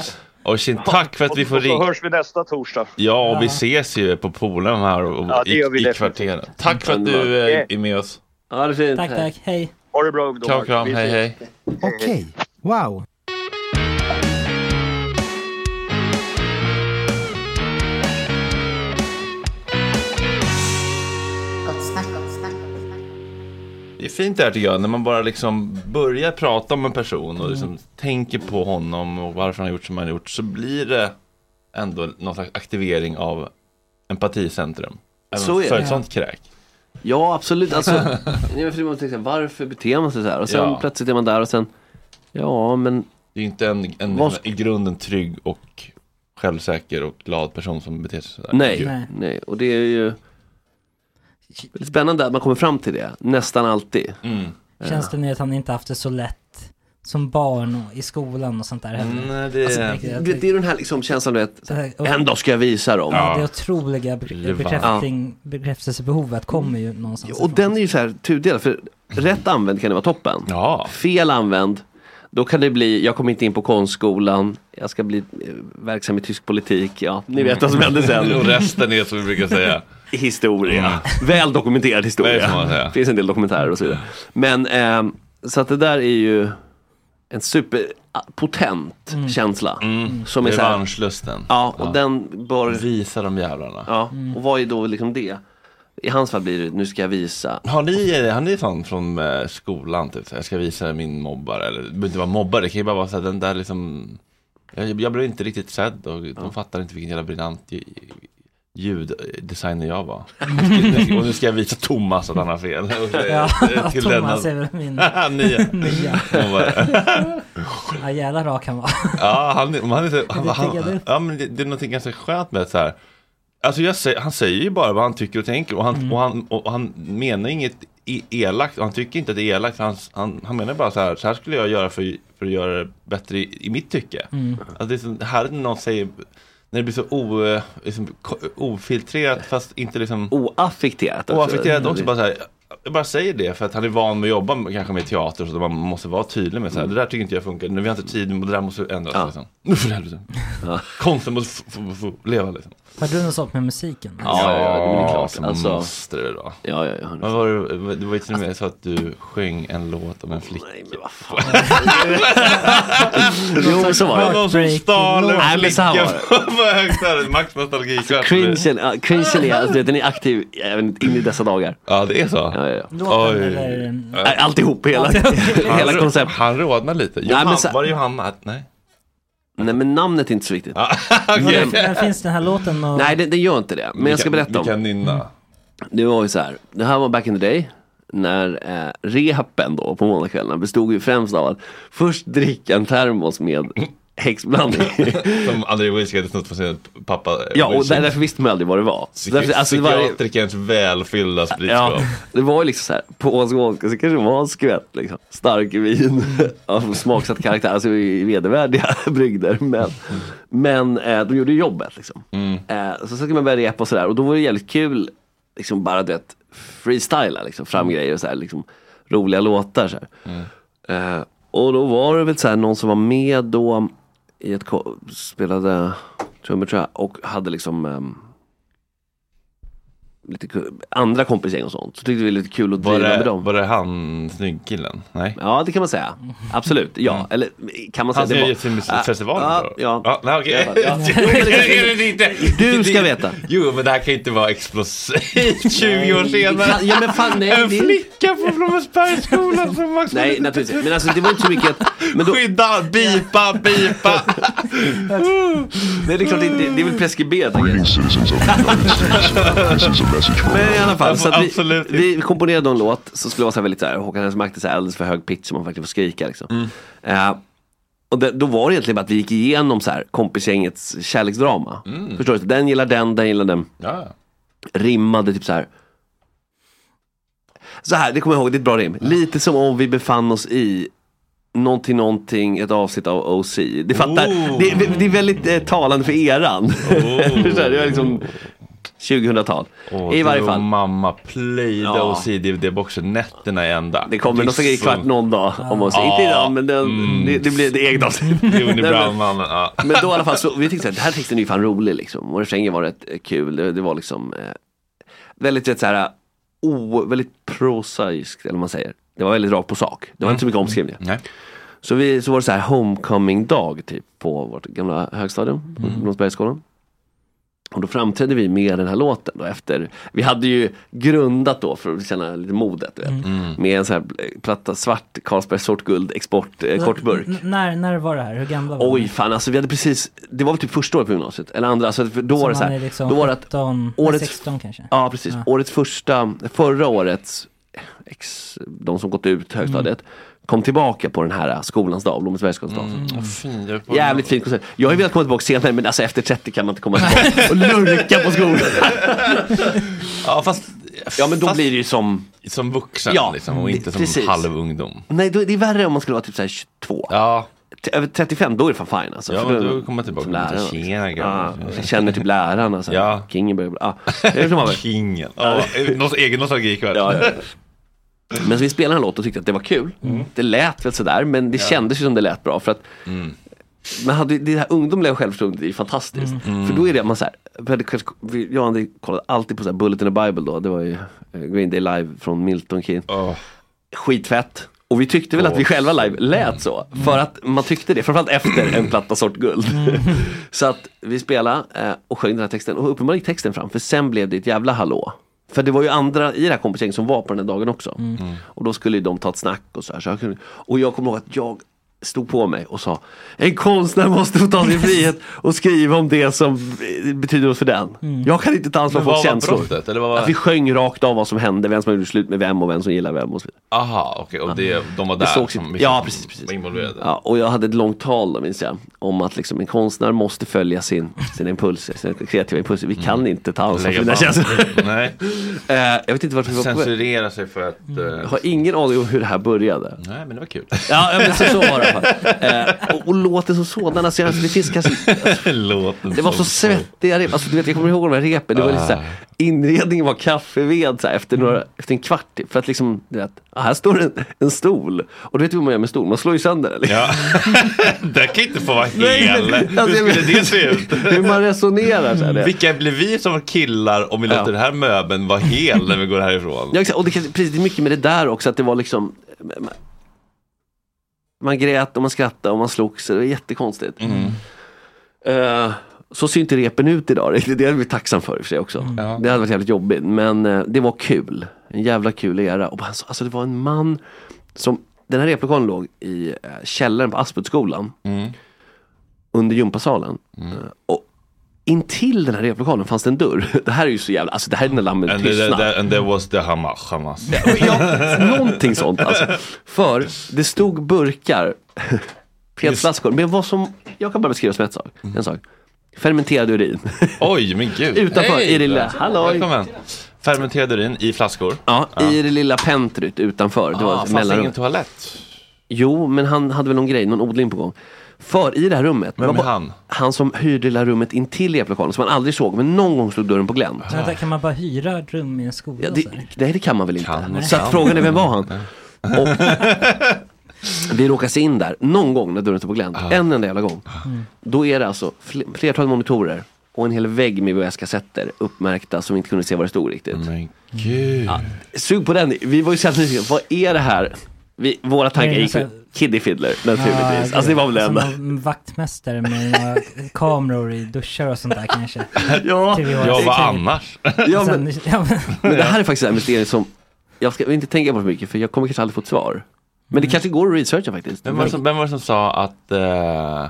Och Shin, tack för att vi får Och så ringa. hörs vi nästa torsdag. Ja, och vi ses ju på Polen här och, Ja, i, i kvarteren. Tack för att du eh, är med oss. Ja, det är fint. Tack, tack, hej. Ha det bra ungdomar. Kram, kram, hej, hej. Okej, wow. Det är fint det här tycker jag, när man bara liksom börjar prata om en person och liksom tänker på honom och varför han har gjort som han har gjort så blir det ändå någon slags aktivering av empaticentrum. Även Så är för det. ett sånt kräk. Ja, absolut. Alltså, nej, för man tänker, så varför beter man sig så här? Och sen Ja. plötsligt är man där och sen, ja men Det är ju inte en, en sk- i grunden trygg och självsäker och glad person som beter sig sådär. nej, Gud. nej. Och det är ju väldigt spännande att man kommer fram till det, nästan alltid. Mm. Känslan är att han inte haft det så lätt som barn och i skolan och sånt där heller. Mm, det- Alltså, Det, jag- det är den här liksom känslan du vet, det en dag ska jag visa dem. Ja, det otroliga bekräftelsebehovet kommer ju någonstans Och den är ju så här tudelad, för rätt använd kan det vara toppen. Fel använd, då kan det bli, jag kommer inte in på konstskolan, jag ska bli eh, verksam i tysk politik, ja, ni vet vad som händer sen. Och resten är som vi brukar säga. Historia. Väl dokumenterad historia. Det finns en del dokumentärer och så vidare. Men, ehm, så att det där är ju en superpotent känsla. Som är här, Revanschlusten. Ja, och den bör... Visa de jävlarna. Ja, och vad är då liksom det? I hans fall blir det, nu ska jag visa. Har ni, har ni sån från eh, skolan? Typ, så jag ska visa min mobbare. Eller det behöver inte vara mobbare, det kan ju bara vara så här, den där liksom Jag, jag blev inte riktigt sedd och de fattar inte vilken jävla briljant ljuddesigner jag var. och nu ska jag visa Thomas att han har fel. Ja, till Thomas denna- är väl min Nya. nya. Ja, jävla rak han var. Ja, han, han, han, han, ja, men det, det är någonting ganska skönt med det så här. Alltså jag han säger ju bara vad han tycker och tänker och han, Mm. och han, och han menar inget e- elakt och han tycker inte att det är elakt. Han, han, han menar bara så här, så här skulle jag göra för, för att göra det bättre i, i mitt tycke. Mm. Alltså det är så, det här när någon säger, när det blir så o, eh, liksom, ofiltrerat fast inte liksom Oaffekterat också. Oaffekterat också. Bara så här, jag bara säger det för att han är van med att jobba med, kanske med teater så man måste vara tydlig med så här, det där tycker inte jag funkar, nu vi har inte tid, det där måste ändras. Ja. Liksom. Nu för helvete. Konsten måste få leva liksom. Har du något sånt med musiken? Ja, ja, ja, det är klart. så Alltså- måste det vara. Ja, ja, ja. Vad var det, det var ju till och med så att du sjöng en låt om en flicka. Nej, men vad fan. jo, så var Det någon som stal en Nej, flicka var det. på högstadiet, Max nostalgikväll. Cringen, ja, cringen är, alltså, du vet, den är aktiv även in i dessa dagar. Ja, det är så? Ja, ja, ja. Låten eller? Nej, Alltihop, hela, hela Han- koncept. Han rodnar lite. Nej, Johanna, men så- Var det Johanna? Nej. Nej, men namnet är inte så viktigt. Men, men finns den här låten och... Nej, det, det gör inte det. Men Vi jag ska kan- berätta vi om. kan nynna. Det var ju så här. Det här var back in the day. När eh, repen då på måndagskvällarna bestod ju främst av att först dricka en termos med häxblandning. Som André Wilski hade snott från sin pappa. eh, Ja, och där- därför visste man aldrig vad det var. Så därför, alltså, var, Psykiatrikerns välfyllda ja, spritskåp. det var ju liksom så här, på skånska så kanske det var en skvätt liksom, stark vin av smaksatt karaktär, alltså vedervärdiga brygder. Men, men eh, de gjorde jobbet liksom. Eh, så så ska man börja repa och sådär och då var det jävligt kul, liksom bara du vet, freestyla liksom, fram grejer och så här, liksom, roliga låtar. Så här. Eh, och då var det väl så här, någon som var med då i ett, spelade trummor tror jag och hade liksom um, lite andra kompisgäng och sånt. Så tyckte vi det var lite kul att driva med det, dem. var det han snyggkillen? Nej? Ja det kan man säga. Absolut, ja. Eller kan man säga. Han som gett sin Ja? Ja, ja. nej, okej. Ja, ja. Du ska veta. Jo, men det här kan ju inte vara explosivt 20 år senare. Ja, men fan, nej, en flicka på Blommensbergsskolan som Max Nej naturligtvis, men alltså det var inte så mycket. Men då, Skydda, bipa, bipa. det är klart, det, det, det är väl preskriberat. Message from Men i alla fall, så att vi, Absolut. vi komponerade en låt som skulle vara så här väldigt så här, Håkan så här alldeles för hög pitch som man faktiskt får skrika liksom. Eh, och det, då var det egentligen bara att vi gick igenom så här kompisgängets kärleksdrama. Förstår du? Den gillar den, den gillar den. Ja. Rimmade typ så här. Så här, det kommer jag ihåg, det är ett bra rim. Lite som om vi befann oss i Någonting, någonting, ett avsnitt av OC. Det fattar, Oh. det, det, det är väldigt eh, talande för eran. Förstår du? det var liksom 2000-tal. Åh, I varje fall. mamma plöjde Ja. oss i DVD-boxen nätterna i ända. Det kommer någon som kvart någon dag om oss. Ja. Inte idag men den, Mm. det, det blir det egna avsnitt. Joni Nej, men- Brown-mannen, ja. Men då i alla fall så, vi tänkte att den här texten är ju fan rolig liksom. Och refrängen var rätt eh, kul. Det, det var liksom eh, väldigt rätt så här, o, väldigt prosaiskt eller vad man säger. Det var väldigt rakt på sak. Det var inte så mycket omskrivningar. Nej. Så, vi, så var det så här homecoming dag typ på vårt gamla högstadium, på Blommensbergsskolan. Och då framträdde vi med den här låten då efter, vi hade ju grundat då för att känna lite modet du vet. Med en sån här eh, platta svart Carlsberg sort guld export eh, kortburk. N- när, när var det här? Hur gamla var Oj fan alltså vi hade precis, det var väl typ första året på gymnasiet, eller andra, alltså då Så var det så här, är liksom då var det att 17, årets, 16 kanske? Ja precis, Ja. årets första, förra årets, ex, de som gått ut högstadiet, kom tillbaka på den här skolans dag, Blommensbergsskolans dag. Mm, fin, Jävligt fin konsert. Jag har ju velat komma tillbaka senare men alltså efter 30 kan man inte komma tillbaka och lurka på skolan. Ja, fast, Ja men då fast- blir det ju som, Som vuxen Ja, liksom, och inte som precis. halv ungdom. nej då, det är värre om man skulle vara typ såhär 22. Ja, T- Över 35 då är det fan fine alltså. Ja, men då kommer man tillbaka som och lite, lärare, "Tjena, liksom. grabbar." ja, jag känner typ lärarna. Så här. Ja. Kingen börjar som väl. kingen. Ja, någon egen nostalgikväll. Ja, ja. Men så vi spelade en låt och tyckte att det var kul. Det lät väl sådär men det kändes ju som det lät bra för att Men hade, det här ungdomliga självförtroendet är ju fantastiskt. För då är det man kanske- vi- jag och André kollade alltid på så här Bullet in the Bible då, det var ju eh, Green Day live från Milton Keynes. Skitfett. Och vi tyckte väl att vi själva live lät så. För att man tyckte det, framförallt efter en platta sort guld. så att vi spelade eh, och sjöng den här texten och uppenbarligen gick texten fram för sen blev det ett jävla hallå. För det var ju andra i det här kompisgänget som var på den här dagen också. Och då skulle de ta ett snack och så här. Så jag kunde, och jag kommer ihåg att jag stod på mig och sa En konstnär måste få ta sin frihet och skriva om det som betyder något för den. Jag kan inte ta ansvar för känslor. brottet? Eller vad var- Att vi sjöng rakt av vad som hände, vem som gjorde slut med vem och vem som gillar vem och så vidare. Aha, okej. Och det, de var Det där sågs som ja, som precis, precis. var involverade. Ja, och jag hade ett långt tal då minns jag Om att liksom en konstnär måste följa sin, sina impulser, sina kreativa impulser Vi kan inte ta ansvar för band. känslor Nej. Eh, Jag vet inte varför vi var. Censurera sig för att... eh, Jag har ingen aning om hur det här började Nej, men det var kul. Ja, men så, så var det alla fall. Eh, och, och låten som sådan, alltså, alltså, det finns kanske Låten Det var så svettiga rep, alltså, du vet, jag kommer ihåg de här repen, det var lite så här, inredningen var kaffeved så här, efter, några, efter en kvart för att liksom, du vet, ah, här står en, en stol och du vet hur man gör med stol, man slår ju sönder den. Liksom. Ja. det kan inte få vara hel. alltså, Hur skulle det se ut? Hur man resonerar så här. det. Vilka blir vi som killar om vi Ja. låter den här möbeln vara hel när vi går härifrån? Ja, exakt. Och det, precis, det är mycket med det där också, att det var liksom man, grät och man skrattade och man slogs, det var jättekonstigt. Eh, så ser inte repen ut idag, det, är vi tacksam för i och för sig också. Det hade varit jävligt jobbigt, men eh, det var kul. En jävla kul era. Och alltså, alltså det var en man som, den här replokalen låg i eh, källaren på Aspuddsskolan. Under gympasalen. Eh, och intill den här replokalen fanns det en dörr. Det här är ju så jävla, alltså det här är när lammet And, the, tystnar. the, and there was the Hamas. Hamas. Ja, någonting sånt alltså. För det stod burkar petflaskor. Men vad som, jag kan bara beskriva som ett sak, en sak. Fermenterad urin. Oj, men gud. Utanför, Hej! i det lilla, halloj. Välkommen. Fermenterad urin i flaskor. Ja, i det lilla pentryt utanför. Det var Ah, fanns det ingen toalett? Jo, men han hade väl någon grej, någon odling på gång. För i det här rummet, Vem var är han? han som hyrde lilla rummet intill replokalen som man aldrig såg, men någon gång stod dörren på glänt. Vänta, kan man bara hyra ett rum i en skola? Ja, det, nej, det kan man väl inte. man så att kan. frågan är, vem var han? Och vi råkar se in där, någon gång när dörren står på glänt, en enda jävla gång. Mm. Då är det alltså fl- flertal monitorer och en hel vägg med VHS-kassetter uppmärkta som vi inte kunde se vad det stod riktigt. Men gud. Ja, sug på den, vi var ju så nyfikna, vad är det här? Vi, våra tankar gick så- Kiddy Fiddler naturligtvis. Ja, alltså det var väl det enda. vaktmästare med några kameror i duschar och sånt där kanske. Ja, Till Ja, vad till- annars? Ja, men, ja, men- men det här är faktiskt en investering som jag ska inte tänka på för mycket för jag kommer kanske aldrig få ett svar. Men det kanske går att researcha faktiskt. Vem var, det som, vem var det som sa att, eh,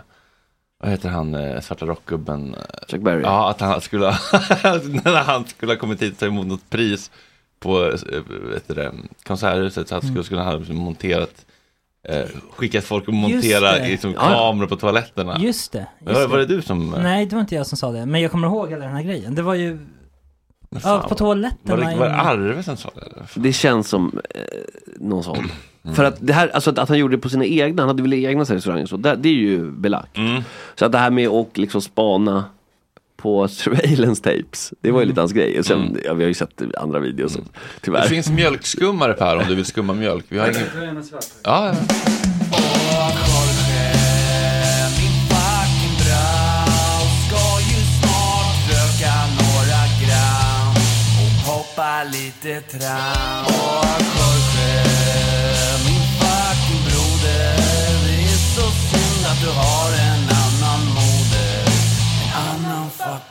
vad heter han, eh, svarta rockgubben? Chuck Berry. Ja, att han skulle, när han skulle ha kommit hit och ta emot något pris på eh, vet det, konserthuset så att skulle, skulle han ha monterat eh, skickat folk att montera liksom, kameror på toaletterna. Just det. var, Just var det du som... eh, Nej, det var inte jag som sa det. Men jag kommer ihåg hela den här grejen. Det var ju... Ja, på toaletterna. Var det, var det. Arve som sa det? Det känns som eh, någon sån. Mm. För att det här, alltså att, att han gjorde det på sina egna, han hade väl egna restauranger och så, det, det är ju belagt. Mm. Så att det här med att liksom spana på surveillance tapes, det var ju lite hans grej. Och sen, ja, vi har ju sett andra videos, Mm. tyvärr. Det finns mjölkskummare Per om du vill skumma mjölk. Vi har ingen... Ja, ja. Lite tram